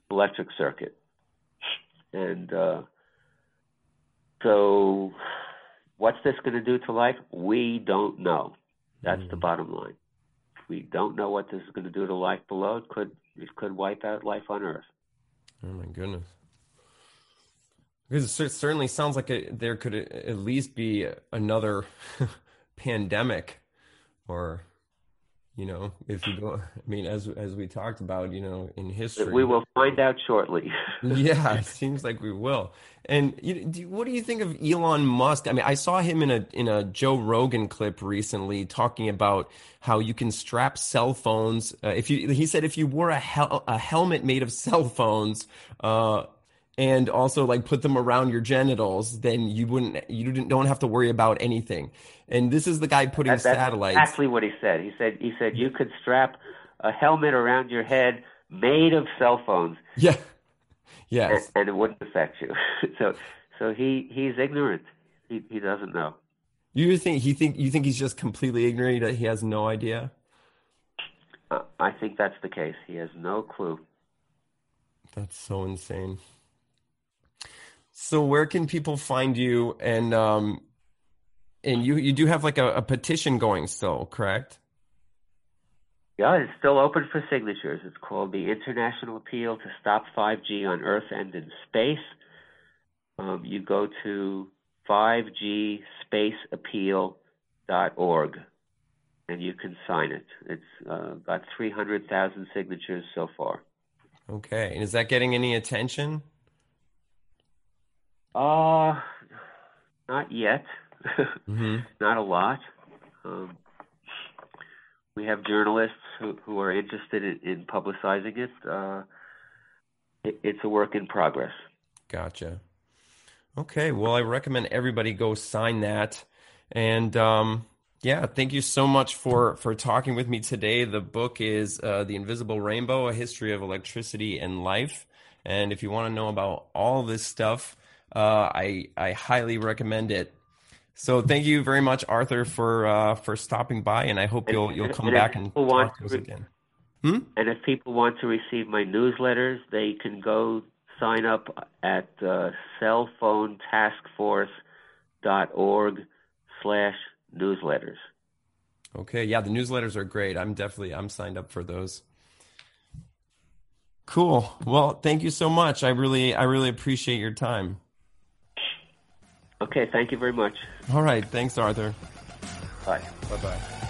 electric circuit. And uh, so, what's this going to do to life? We don't know. That's mm. the bottom line. We don't know what this is going to do to life below. It could it could wipe out life on Earth. Oh my goodness. Because it certainly sounds like a, there could at least be another pandemic, or you know, if you go, I mean, as as we talked about, you know, in history, we will find out shortly. yeah, it seems like we will. And you, do, what do you think of Elon Musk? I mean, I saw him in a in a Joe Rogan clip recently talking about how you can strap cell phones. Uh, if you, he said, if you wore a hel- a helmet made of cell phones. Uh, and also like put them around your genitals, then you wouldn't you don't have to worry about anything. And this is the guy putting that, that's satellites. Exactly what he said. He said he said you could strap a helmet around your head made of cell phones. Yeah. Yes. And, and it wouldn't affect you. so so he he's ignorant. He he doesn't know. You think he think you think he's just completely ignorant that he has no idea? Uh, I think that's the case. He has no clue. That's so insane. So where can people find you? And um, and you you do have like a, a petition going still, correct? Yeah, it's still open for signatures. It's called the International Appeal to Stop 5G on Earth and in Space. Um, you go to 5gspaceappeal.org and you can sign it. It's uh, got 300,000 signatures so far. Okay. And is that getting any attention? Uh, not yet. mm-hmm. Not a lot. Um, we have journalists who, who are interested in, in publicizing it. Uh, it. It's a work in progress. Gotcha. Okay. Well, I recommend everybody go sign that. And um, yeah, thank you so much for for talking with me today. The book is uh, "The Invisible Rainbow: A History of Electricity and Life." And if you want to know about all this stuff, uh, I I highly recommend it. So thank you very much, Arthur, for uh, for stopping by, and I hope and, you'll you'll come and back and talk to us again. Hmm? And if people want to receive my newsletters, they can go sign up at uh, cellphonetaskforce.org slash newsletters. Okay, yeah, the newsletters are great. I'm definitely I'm signed up for those. Cool. Well, thank you so much. I really I really appreciate your time. Okay, thank you very much. All right, thanks, Arthur. Bye. Bye bye.